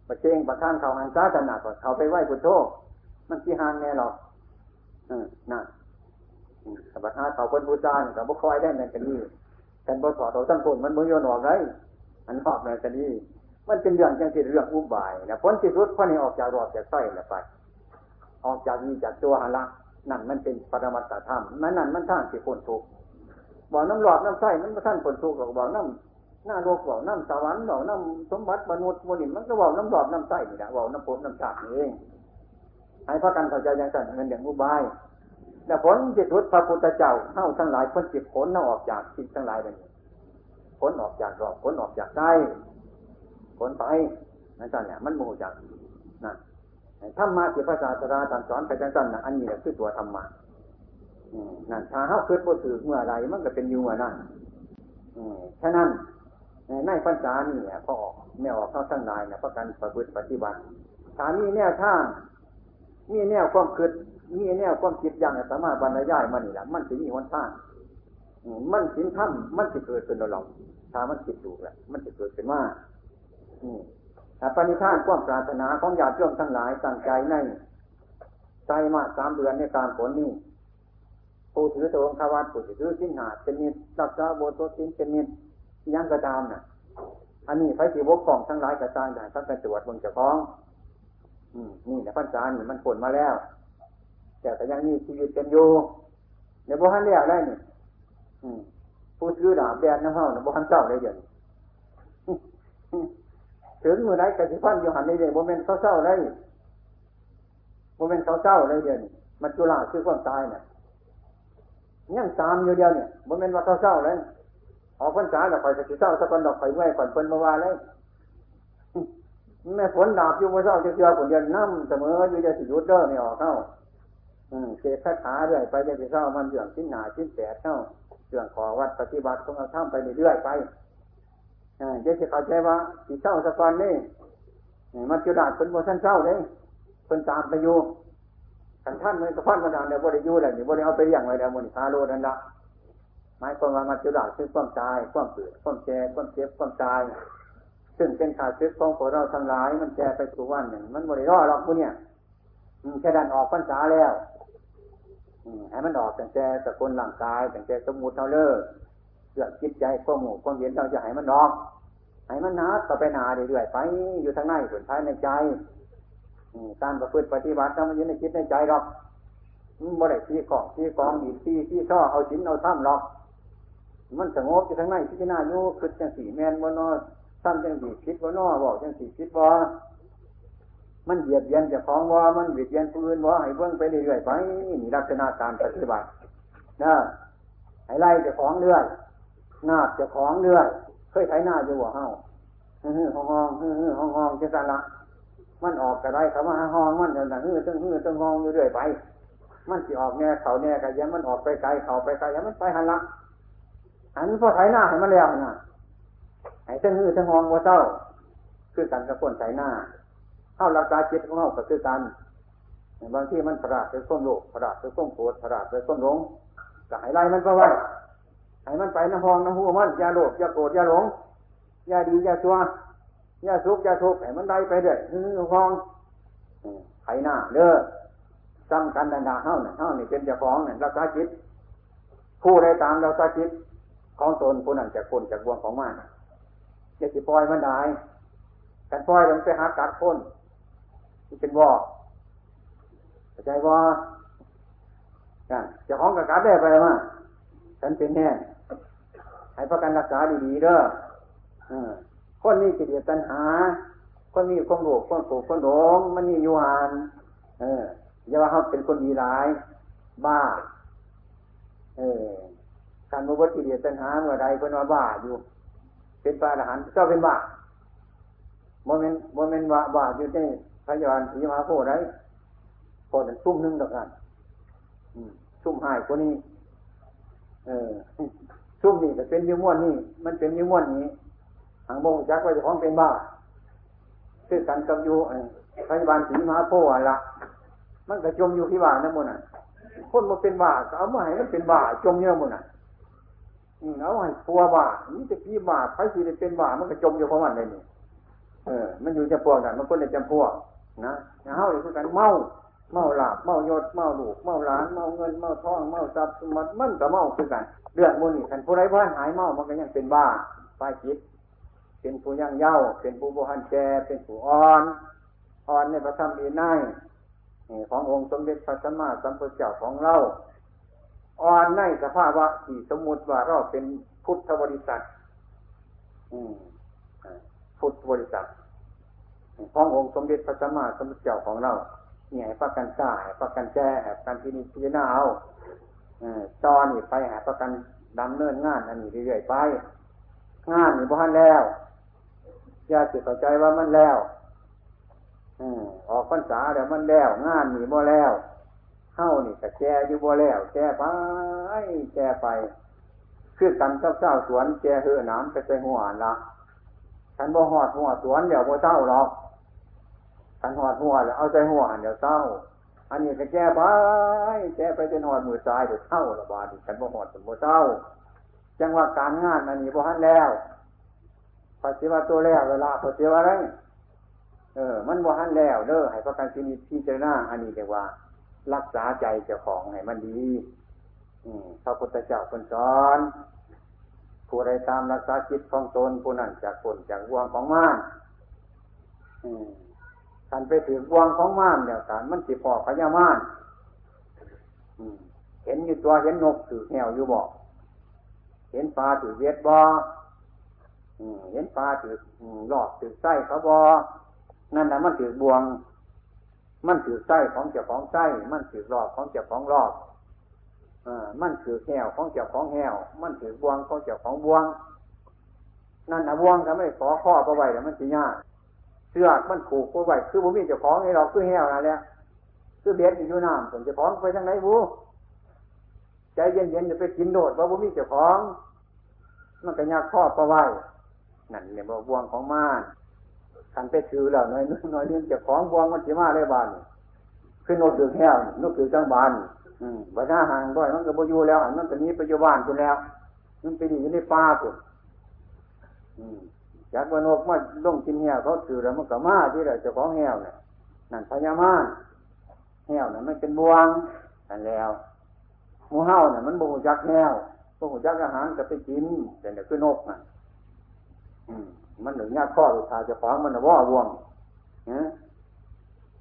ประเชงประข้างเขาหันซาขนาดก่อนเขาไปไหว้พุทโธมันที่ห่างแน่หรอกอืมน่ะบัดหาเขาคนบูชาเนี่ยกับบุคอยได้ในกันนี้แต่บสอดเราตั้งคนมันมือโยนออกไรอันชอบในกันนี้มันเป็นเรื่องจังที่เรื่องอุบายนะผลที่สุดพอนี้ออกจากรอดจากไส้แล้วไป ออกจากนี้จากตัวหันละนั่นมันเป็นปรมัตถธรรมนั่นนั่นมันท่านที่คนทุกข์บอกน้ำหลอดน้ำไส้มันท่านคนทุกข์บอกน้ำ หน้าโลกบอกน้ำสวรรค์บอกน้ำสมบัติมนุษย์มนิมันก็บอกน้ำหลอดน้ำไส้นี่แหละบอกน้ำผมน้ำชาติเองให้พระกันเข้าใจอย่างนั้นเงินอย่างอุบายแต่ผลจิตทุตพระพุทธเจ้าเข้าทั้งหลายพ้นจิตผลน่าออกจากจิตทั้งหลายเป็นผลออกจากรอบผลออกจากใจผลไปนั่นเนี่ยมันโมจากนะธรรมะที่พระศาสดาตรัสสอนไปจังๆนะอันนี้แหละคือตัวธรรมะนั่นถ้าเขาคิดบ่ถือเมื่อไรมันก็เป็นอยู่เมื่อนั้นฉะนั้น ในพรรษานี่เนี่ยพอออกแนวออกเข้าทั้งนายเนี่ยประกันประพฤติปฏิบัติถามีแนวทางมีแนวความคิดมีแนวความคิดอย่างสามารถบรรยายมันนี่แหละมันจะมีหนทางมันสินธรรมมันจะเกิดเป็นเราถ้ามันคิดถูกแหละมันจะเกิดเป็นว่าแต่ปณิธานความปรารถนาของญาติโยมทั้งหลายตั้งใจในใจมาสามเดือนในการผลนี้ผู้ถือตัวองควัตผู้ถือสิ้นหาเป็นนิดรักษาโบสถ์สิ้นเป็นนิด ยังกระตามน่ะ อันนี้ไฟสีบกกองทั้งหลายกระจายได้ทั้งกระจวดบนเจ้าของ อืมนี่นะพันจานี่มันผลมาแล้ว แต่แต่ยังมีชีวิตเป็นอยู่ในบ่ฮันเรียกได้นี่ผู้ซื้อดาบแดนน้ำเฮาในบ่ฮันเจ้าได้เดี๋ยวถึงมือไรกระสิพันอยู่หันในเดี๋ยวโมเมนต์เขาเศร้าได้โมเมนต์เขาเศร้าได้เดี๋ยวนี้มันจุฬาคือความตายเนี่ยยังตามอยู่เดียวเนี่ยโมเมนต์ว่าเขาเศร้าเลย ออกพรรษาแล้วคอยกระสิเศร้าสักคนดอกคอยเมื่อยก่อนเพิ่นมาว่าเลยแม่ฝนดาบอยู่มาเศร้าจะเจอฝนเดือนน้ำเสมออยู่จะสิยุดเด้อไม่ออกเข้าเจ็บคาถาเรื่อยไปจะสิเศร้ามันเดือดชิ้นหนาชิ้นแปดเข้าเรื่องขอวัดปฏิบัติของเราท่ามไปเรื่อยไปเดี๋ยวจะเข้าใจว่าสิเศร้าสักวันนี่มันจะดาดเป็นโมชั่นเศร้าเลยเป็นตามไปอยู่ขันท่านมันก็พันมาดานเดี๋ยวบริยูแหละนี่บริเอาไปอย่างไรเดี๋ยวมันคาโลนั่นละ หมายความว่ามันจะดาดคือความตาย ความเกิดความแก่ความเจ็บความตาย ซึ่งเป็นขาดซึกของพวกเราทั้งหลาย มันแก่ไปสู่วันหนึ่ง มันบริรอดหรอกพวกเนี่ยแค่ดันออกพรรษาแล้วให้มันออกแต่แต่สกุลร่างกายแต่แต่สมุทเท่าเลิกเสื่อมจิตใจความหมู่ความเย็นเราจะให้มันออกให้มันนัดต่อไปนาเรื่อยๆไปอยู่ทางในส่วนท้ายในใจการประพฤติปฏิบัติทำมันอยู่ในจิตในใจหรอกบ่ได้ที่กองที่กองดีที่ที่ช่อเอาชิ้นเอาถ้ำหรอก มันสงบอยู่ทางในพิจารณาอยู่คือจังสีแมนบนนอซ้ำจังสีคิดบนนอบอกจังสีคิดบ่มันเบียดเบียนจะของว่ามันเบียดเบียนผู้อื่นว่าให้เบื้องไปเรื่อยๆไปนี่ลักษณะการปฏิบัตินะให้ไล่จะของเรื่อยนาจะของเรื่อยเคยไถหน้าอยู่หัวเฮาฮือห้องห้องฮือห้องห้องจะสาระมันออกกระไรเขามาห้องมันอย่างนั้นฮือตึ้งฮือตึ้งห้องอยู่เรื่อยไป มันสิออกแน่เขาแน่กันยังมันออกไปไกลเขาไปไกลยังมันไปหันละ หันพอไถหน้าให้มันแล้วนะไอ้ตึ้งฮือตึ้งหองว่าเจ้า คือกันกับคนไถหน้าเข้ารักษาจิตของเราก็คือกันบางที่มันประหลาดไปส้มโลกประหลาดไปส้มโกรธประหลาดไปส้มหลงก็ให้ไล่มันก็ไว้ให้มันไปน้ำพองน้ำหูมันอย่าโลภอย่าโกรธอย่าหลงอย่าดีอย่าชั่วอย่าสุขอย่าทุกข์ให้มันได้ไปเรื่อยคือพองไถหน้าเด้อจำกันดันดาเฮ้าเนี่ยเฮ้านี่เป็นเจ้าของเนี่ยรักษาจิตผู้ใดตามรักษาจิต ของตนผู้นั้นจะคนจากวงของมันอย่าสิปล่อยมันได้กันปล่อยมันไปหากัดคนที่เป็นวอเข้าใจว่าเจ้าของกับกัดได้ไปมาฉันเป็นแน่ให้ประกันรักษาดีๆเด้อคนมีกิเลสตัณหา คนมีความโลภความโกรธความหลงมันมีอยู่หานเอออย่าว่าเขาเป็นคนดีร้าย บ้า เออ การมุวัติเดียตัณหาเมื่อใดเพิ่นว่าบ้าอยู่ เป็นปลาอาหารเจ้าเป็นบ้าโมเมนต์โมเมนต์ว่าบ้าอยู่ในพยานสีมาโพได้พอแต่ซุ่มนึงดอกกันซุ่มหายคนนี้ เออซุ่มนี่แต่เป็นยิ้มม้วนนี่มันเป็นยิ้มม้วนนี้หางโมงจักว่าจะของเป็นบ้าคือกันกับอยู่พยาบาลสีมาโพละมันก็จมอยู่ที่บ้านนั่นหมดน่ะคนมาเป็นบ้าก็เอามาให้มันเป็นบ้าจมเยอะหมดน่ะ เอาให้ตัวบ้านี่จะพี่บ้าใครสิได้เป็นบ้ามันก็จมอยู่เพราะมันเลยนี่เออ มันอยู่จำพวกกันมันคนในจำพวกนะเฮาอยู่คือกันเมาเมาหลาบเมายศเมาลูกเมาหลานเมาเงินเมาทองเมาทรัพย์สมบัติมันก็เมาคือกันเรื่องมันนี่คันผู้ใดบ้านหายเมามันก็ยังเป็นบ้าป้าจิตเป็นผู้ย่างเย้าเป็นผู้โบหันแจเป็นผู้อ่อนอ่อนในพระธรรมอีนายขององค์สมเด็จพระสัมมาสัมพุทธเจ้าของเรา อ่อนในสภาวะที่สมมติว่าเราเป็นพุทธบริษัทพุทธบริษัทขององค์สมเด็จพระสัมมาสัมพุทธเจ้าของเราเนี่ยประกันก้าให้ประกันแจ้ประกันที่นี่พิจารณาเอาตอนนี้ไปหาประกันดำเนินงานอันนี้เรื่อยๆไป งานนี่บ้านแล้วอย่าติดต่อใจว่ามันแล้วออกพรรษาแล้วมันแล้ว งานนี่บ่แล้ว เฮ้านี่ก็แก่อยู่บ่แล้วแก่ไปแก่ไปคือกันเจ้าเจ้าสวนแก่เหือน้ำไปใส่หัวละฉันบ่หอดหัวสวนเดี๋ยวบ่เจ้าหรอกฉันหอดหัวแล้วเอาใจหัวเดี๋ยวเจ้า อันนี้ก็แก่ไปแก่ไปจนหอดมือซ้ายเดี๋ยวเจ้าละบาดฉันบ่หอดฉันบ่เจ้าจังว่าการงานอันนี้บ่ทันแล้วปฏิวัติตัวแล้วเวลาปฏิวัติอะไรเออ มันบ่ทันแล้วเด้อให้ประกันชีวิตพิจารณาอันนี้เรียกว่า รักษาใจเจ้าของให้มันดีพระพุทธเจ้าคนสอน ผู้ใดตามรักษาจิตของตนผู้นั้นจากคนจากวงของม่านอืมการไปถือวงของม่านเนี่ยการมันสิพอพญาม่านเห็นอยู่ตัวเห็นนกถือแหวอยู่บ่เห็นปลาถือเวียดบ่เห็นปลาถือหลอดถือไส้เขาบ่นั่นแหละมันถือบวง มันถือไส้ของเจ้าของไส้มันถือรอบของเจ้าของรอบอมันถือแหวของเจ้าของแหวมันถือบวงของเจ้าของบวง นั่นนะบวงทำไม่ขอข้อประไว้แต่มันสิยากเสื้อมันผูกประไว้คือบุมีเจ้าของให้เราคือแหวนั่นแหละคือเบ็ดอยู่น้ำส่วนเจ้าของไปทางไหนบูใจเย็นๆจะไปกินโดดว่าบุมีเจ้าของ มันก็ยากข้อประไว้นั่นเนี่ยบวงของม่าน ขันไปถือแล้วน้อยน้อยเรื่องจะของบวงมันจะมาเลยบานขึ้นนกถือแห้วนกถือจังบานอืมบัดหน้าห่างด้วยมันก็บอยู่แล้วมันก็นี้ไปอยู่บ้านคุณแล้ว มันไปอยู่ในป่าคุณจากว่านกมาลงกินแห้วเขาถือแล้วมันก็มาที่ไหนจะของแห้วเนี่ยนั่นพญามารแห้วนั่นมันเป็นบวงนั่นแล้วหมูเห่าเนี่ยมันบ่หูจักแห้วบ่หูจักอาหารก็ไปกินแต่เนี่ยคือนกน่ะ อืม มันหนึ่งยากข้อลูกชายจะฟ้องมันว่าวงน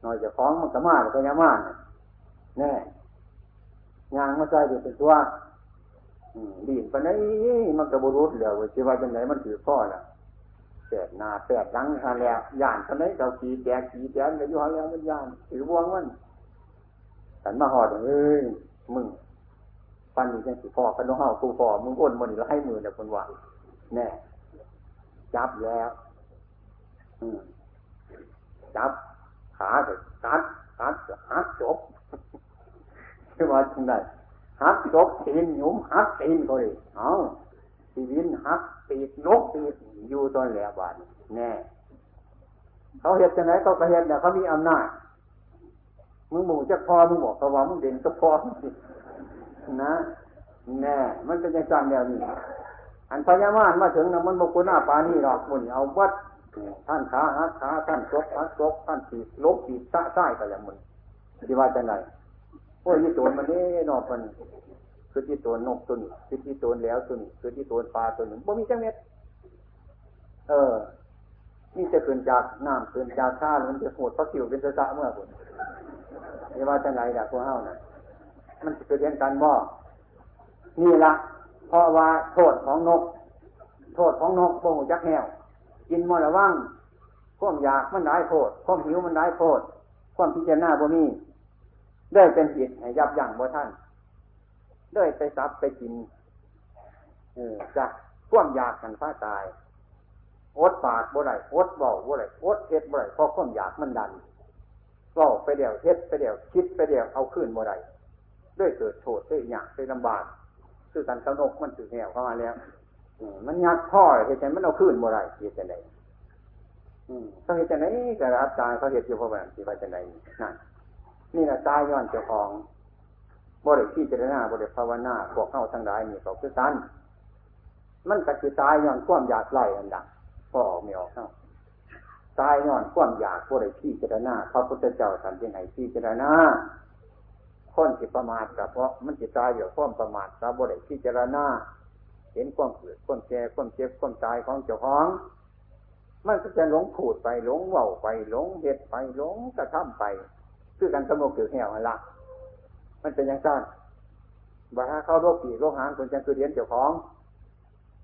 หน่อยจะฟ้องมันก็มาก็ยามาแน่ยางมาใจเดี๋ยวเป็นตัวดีนไปไหนมันก็บรุษเหลือไว้ที่ว่าจังไหนมันถือข้อละแปดนาแปดลังฮะแล้วย่านไปไหนเราขี่แจกขี่แจกเลยอยู่ฮะแล้วมันย่านถือวงมันฉันมาหอดเอ้ยมึงปันนี้ยังสิพ่อกันน้องเฮากูพ่อมึงอ้นมันนี่แล้วให้มือเนี่ยคนว่าแน่ จับแล้วจับขาเสร็จกัดกัดหักจบที่ว่าจังไดหักจบตีนหยุมหักตีนก็เลยเอาชีวิตหักปีกนกปีกอยู่ตอนแหลบานแน่เขาเห็นจังไหนเขาก็เห็นแต่เขามีอำนาจมึงหมู่จะพอมึงบอกเขาว่ามึงเด่นก็พอนะแน่ มันเป็นอย่างจันเดียวนี่ อันพญามารมาถึงนะมันบกุหน้าปานี่หรอกมุนเอาวัดท่านขาหักขาท่านจกหักจกท่านปีลบปีซะใต้ก็อย่างมันที่ว่าจะไหนโอ้ยที่ตัวมันนี่นอกมันคือที่ตัวนกตัวนี้คือที่ตัวแล้วตัวนี้คือที่ตัวปลาตัวหนึ่งบ่มีจังเม็ดเออนี่จะขึ้นจากน้ำขึ้นจากชามันจะโหดพระสิวเป็นสะสะเมื่อคุณนี่ว่าจะไหนล่ะพวกเฮาน่ะมันจะเรียนกันบ่นี่ละ เพราะว่าโทษของนก โทษของนกโบหูจักแหวกินมอระว่างความอยากมันได้โทษความหิวมันได้โทษความพิจารณาบ่มีได้เป็นผิดให้ยับยั้งบ่ท่านได้ไปซับไปกินเออจากความอยากกันฟ้าตายอดปากบ่ได้อดเบาบ่ได้อดเฮ็ดบ่ได้เพราะความอยากมันดันเบาไปเดี่ยวเฮ็ดไปเดี่ยวคิดไปเดี่ยวเอาขึ้นบ่ได้ด้วยเกิดโทษด้วยอยากด้วยลำบาก คือการสนกมันถือแหวเข้ามาแล้วมันยัดพ่อเหตุใจมันเอาขึ้นบ่ได้เหตุใจไหนเขาเหตุใจไหนก็รับตายเขาเหตุอยู่เพราะว่าที่ว่าจะไหนนั่นนี่แหละตายย้อนเจ้าของบริที่เจรณาบริภาวนาพวกเข้าทั้งหลายนี่เขาคือกันมันก็คือตายย้อนความอยากไล่อันดังก็ออกไม่ออกเข้าตายย้อนความอยากบริที่เจรณาพระพุทธเจ้าท่านจึงให้ที่เจรณา คนที่ประมาทกับเพราะมันจิตตายอยู่ความประมาทตาบริที่เจรณาเห็นความเกิดความแก่ความเจ็บความตายของเจ้าของ มันก็จะหลงผูดไปหลงเว่าไปหลงเห็ดไปหลงกระทำไป คือการกำหนดเกิดแห่วละมันเป็นอย่างนั้นว่าถ้าเข้าโรคปีโรคหางคนจังคือเรียนเจ้าของ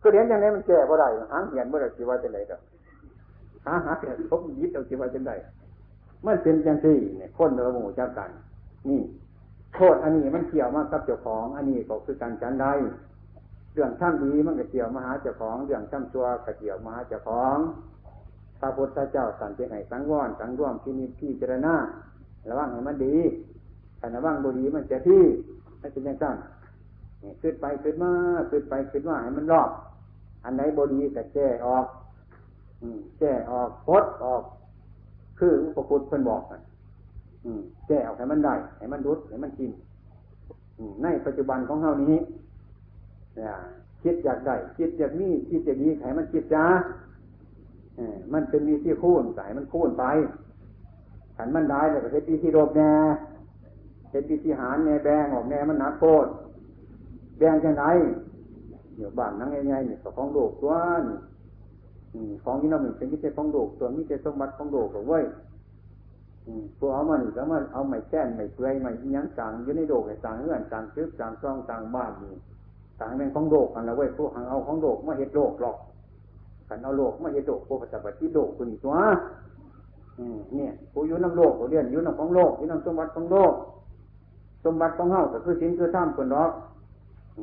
คือเรียนอย่างนี้มันแก่บ่ได้หางเหียนเมื่อไรสิว่าจะไหนดอกหาหาเหียนพบยิดเอาสิว่าจะไหนมันเป็นจังที่เนี่ยคนเราหมู่เจ้ากันนี่ โทษอันนี้มันเกี่ยวมากกับเจ้าของ อันนี้ก็คือการจันได้เรื่องท่านดีมันก็เกี่ยวมาหาเจ้าของ เรื่องท่านชั่วก็เกี่ยวมาหาเจ้าของพระพุทธเจ้าสั่นเป็นไห้สังวรสังร่วมที่นี่พี่เจรณาระวังให้มันดีแต่ระวังบุรีมันจะที่ไม่เป็นอย่างนั้นขึ้นไปขึ้นมาขึ้นไปขึ้นมาให้มันรอบ อันไหนบดีก็แก้ออกแก้ออกพดออก คืออุปคุตเพิ่นบอกกัน แก้ให้มันได้ให้มันรุดให้มันกินในปัจจุบันของเฮานี้คิดอยากได้คิดอยากมีคิดอยากดีให้มันคิดจ้ามันเป็นมีที่คูนใส่มันคูนไปขันมันได้เลยเฮ็ดปีที่รบแน่เฮ็ดปีที่หารแน่แบงออกแน่มันหนักโคตรแบงจะไหนเดี๋ยวบ้านนั่งง่ายๆนี่ของโลกตัวนี่ของที่เราเหมือนเป็นมิเศษของโลกตัวมิเศษสมบัติของโลกกับเว้ย พวกเอามานี่ก็มาเอาไม้แก้นไม้เปลือยไม้ยังต่างอยู่ในโลกไอ้ต่างเงื่อนต่างซึกต่างซ่องต่างบ้านนี่ต่างเป็นของโลกกันล้วเว้ยพวกหังเอาของโลกมาเห็ดโลกหรอกขันเอาโลกมาเห็ดโลกพวกปฏิบัติโลกคุณตัวเนี่ยผู้อยู่น้ำโลกผู้เรียนอยู่น้ำของโลกอยู่น้ำสมบัติของโลก สมบัติของเฮาก็คือสินคือท่ามคนรอก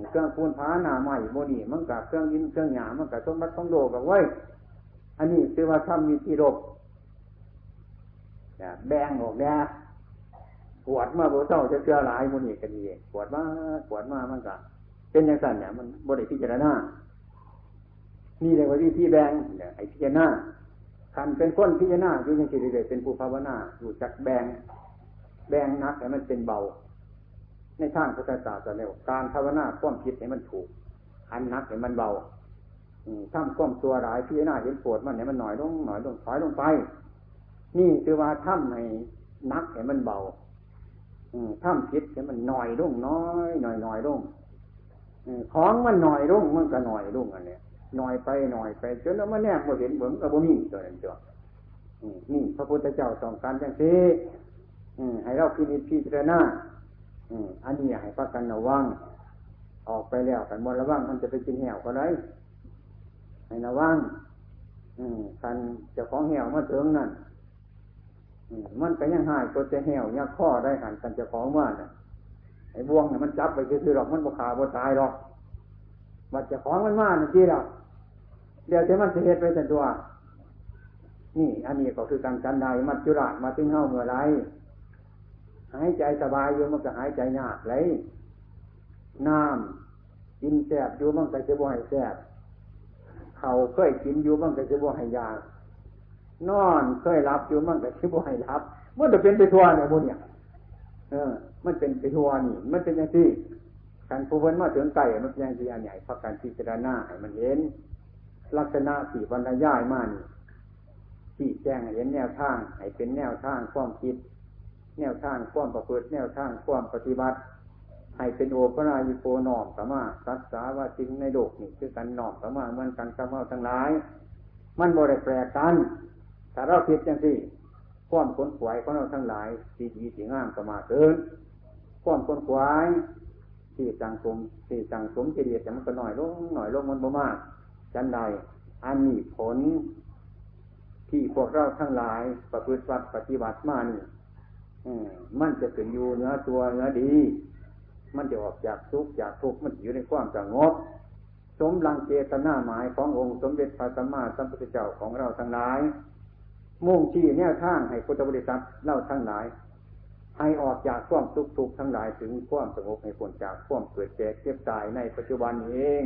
เครื่องปูนผ้าหนาใหม่โมดีมันกับเครื่องยินเครื่องหยามันกับสมบัติของโลกกับไว้ อันนี้คือว่าทำมีที่โลก แบงออกแดงปวดมาโบเศร้าจะเชื่อหลายโมนี่กันดีปวดมาปวดมามันกับเป็นอย่างสั้นเนี่ยมันบริพิจารณานี่เลยว่าที่ที่แบงเนี่ยไอ้พิจารณาคันเป็นคนพิจารณาอยู่ในจิตเดเป็นผู้ภาวนาอยู่จักแบงแบงนักให้มันเป็นเบา ในทางพุทธศาสนาการภาวนาความคิดให้มันถูก อันนักให้มันเบาทำความตัวร้ายพิจารณาเห็นปวดมันเนี่ยมันหน่อยลงหน่อยลงถอยลงไป นี่คือว่าทำให้นักให้มันเบาทำคิดให้มันหน่อยลงน้อยหน่อยหน่อยลงของมันหน่อยลงมันก็หน่อยลงอันเนี้ยหน่อยไปหน่อยไปจนแล้วมันแน่บ่เห็นเหมือนกับบ่มีตัวนั้นจ้ะนี่พระพุทธเจ้าต้องการจังซีให้เราพินิจพิจารณาอันนี้ให้พักกันระวังออกไปแล้วกันมดระวังมันจะไปกินแหวก็ได้ให้ระวังกันจะของแหวมาถึงนั่น มันก็ยังหายตัวจะแหวยักข้อได้หันกันจะของว่าน่ะไอ้บ่วงเนี่ยมันจับไปคือหรอกมันบ่ขาบ่ตายหรอกมันจะของมันมานี่ที่เราเดี๋ยวจะมันเสียไปแต่ตัวนี่อันนี้ก็คือการกันใดมัจจุราชมาถึงเฮ้าเมื่อไรหายใจสบายอยู่มันก็หายใจยากเลยน้ำกินแสบอยู่มันก็จะบ่ให้แสบเขาเคยกินอยู่มันก็จะบ่ให้ยาก นอนเคยรับอยู่มันก็จะบ่ให้รับมันจะเป็นไปทัวเนี่ยบุญเนี่ยเออ มันเป็นไปทัวนี่ มันเป็นอย่างที่การผู้เพิ่นมาถึงไก่มันยังที่อันใหญ่เพราะการพิจารณาให้มันเห็น ลักษณะสี่บรรยายมานี่ที่แจ้งเห็นแนวทางให้เป็นแนวทางความคิด แนวทางความประพฤติแนวทางความปฏิบัติให้เป็นโอปรายิโปนอมสมาสัตสาว่าจริงในโลกนี่คือกันนอมสมาเหมือนกันกับเราทั้งหลาย มันบริแปรกัน ถ้าเราคิดอย่างที่ความขนขวายของเราทั้งหลายสีดีสีงามก็มาเกินความขนขวายที่สังสมที่สังสมเฉลี่ยแต่มันก็หน่อยลงหน่อยลงมันบ่มากจันใดอันนี้ผล ที่พวกเราทั้งหลายประพฤติปฏิบัติมานี่มันจะเป็นอยู่เนื้อตัวเนื้อดี มันจะออกจากทุกข์จากทุกข์มันอยู่ในความสงบสมลังเจตนาหมายขององค์สมเด็จพระสัมมาสัมพุทธเจ้าของเราทั้งหลาย มุ่งชี้แนวทางให้พุทธบริษัทเล่าทั้งหลาย ให้ออกจากความทุกข์ทุกข์ทั้งหลายถึงความสงบให้พ้นจากความเกิดแก่เจ็บตายในปัจจุบันเอง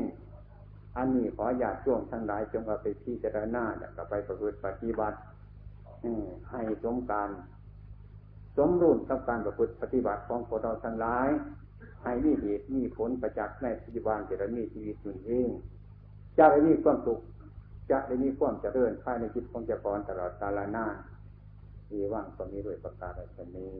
อันนี้ขออยากช่วงทั้งหลายจงเอาไปพิจารณาแล้วก็ไปประพฤติปฏิบัติให้สมการ สมรุ่นกับการประพฤติปฏิบัติของพวกเราทั้งหลายให้มีเหตุมีผลประจักษ์ในปัจจุบันจะได้มีชีวิตอยู่เองจะได้มีความสุข จะได้มีความเจริญภายในจิตของเจ้าของตลอดกาลนานมีว่างก็มีด้วยประการฉนี้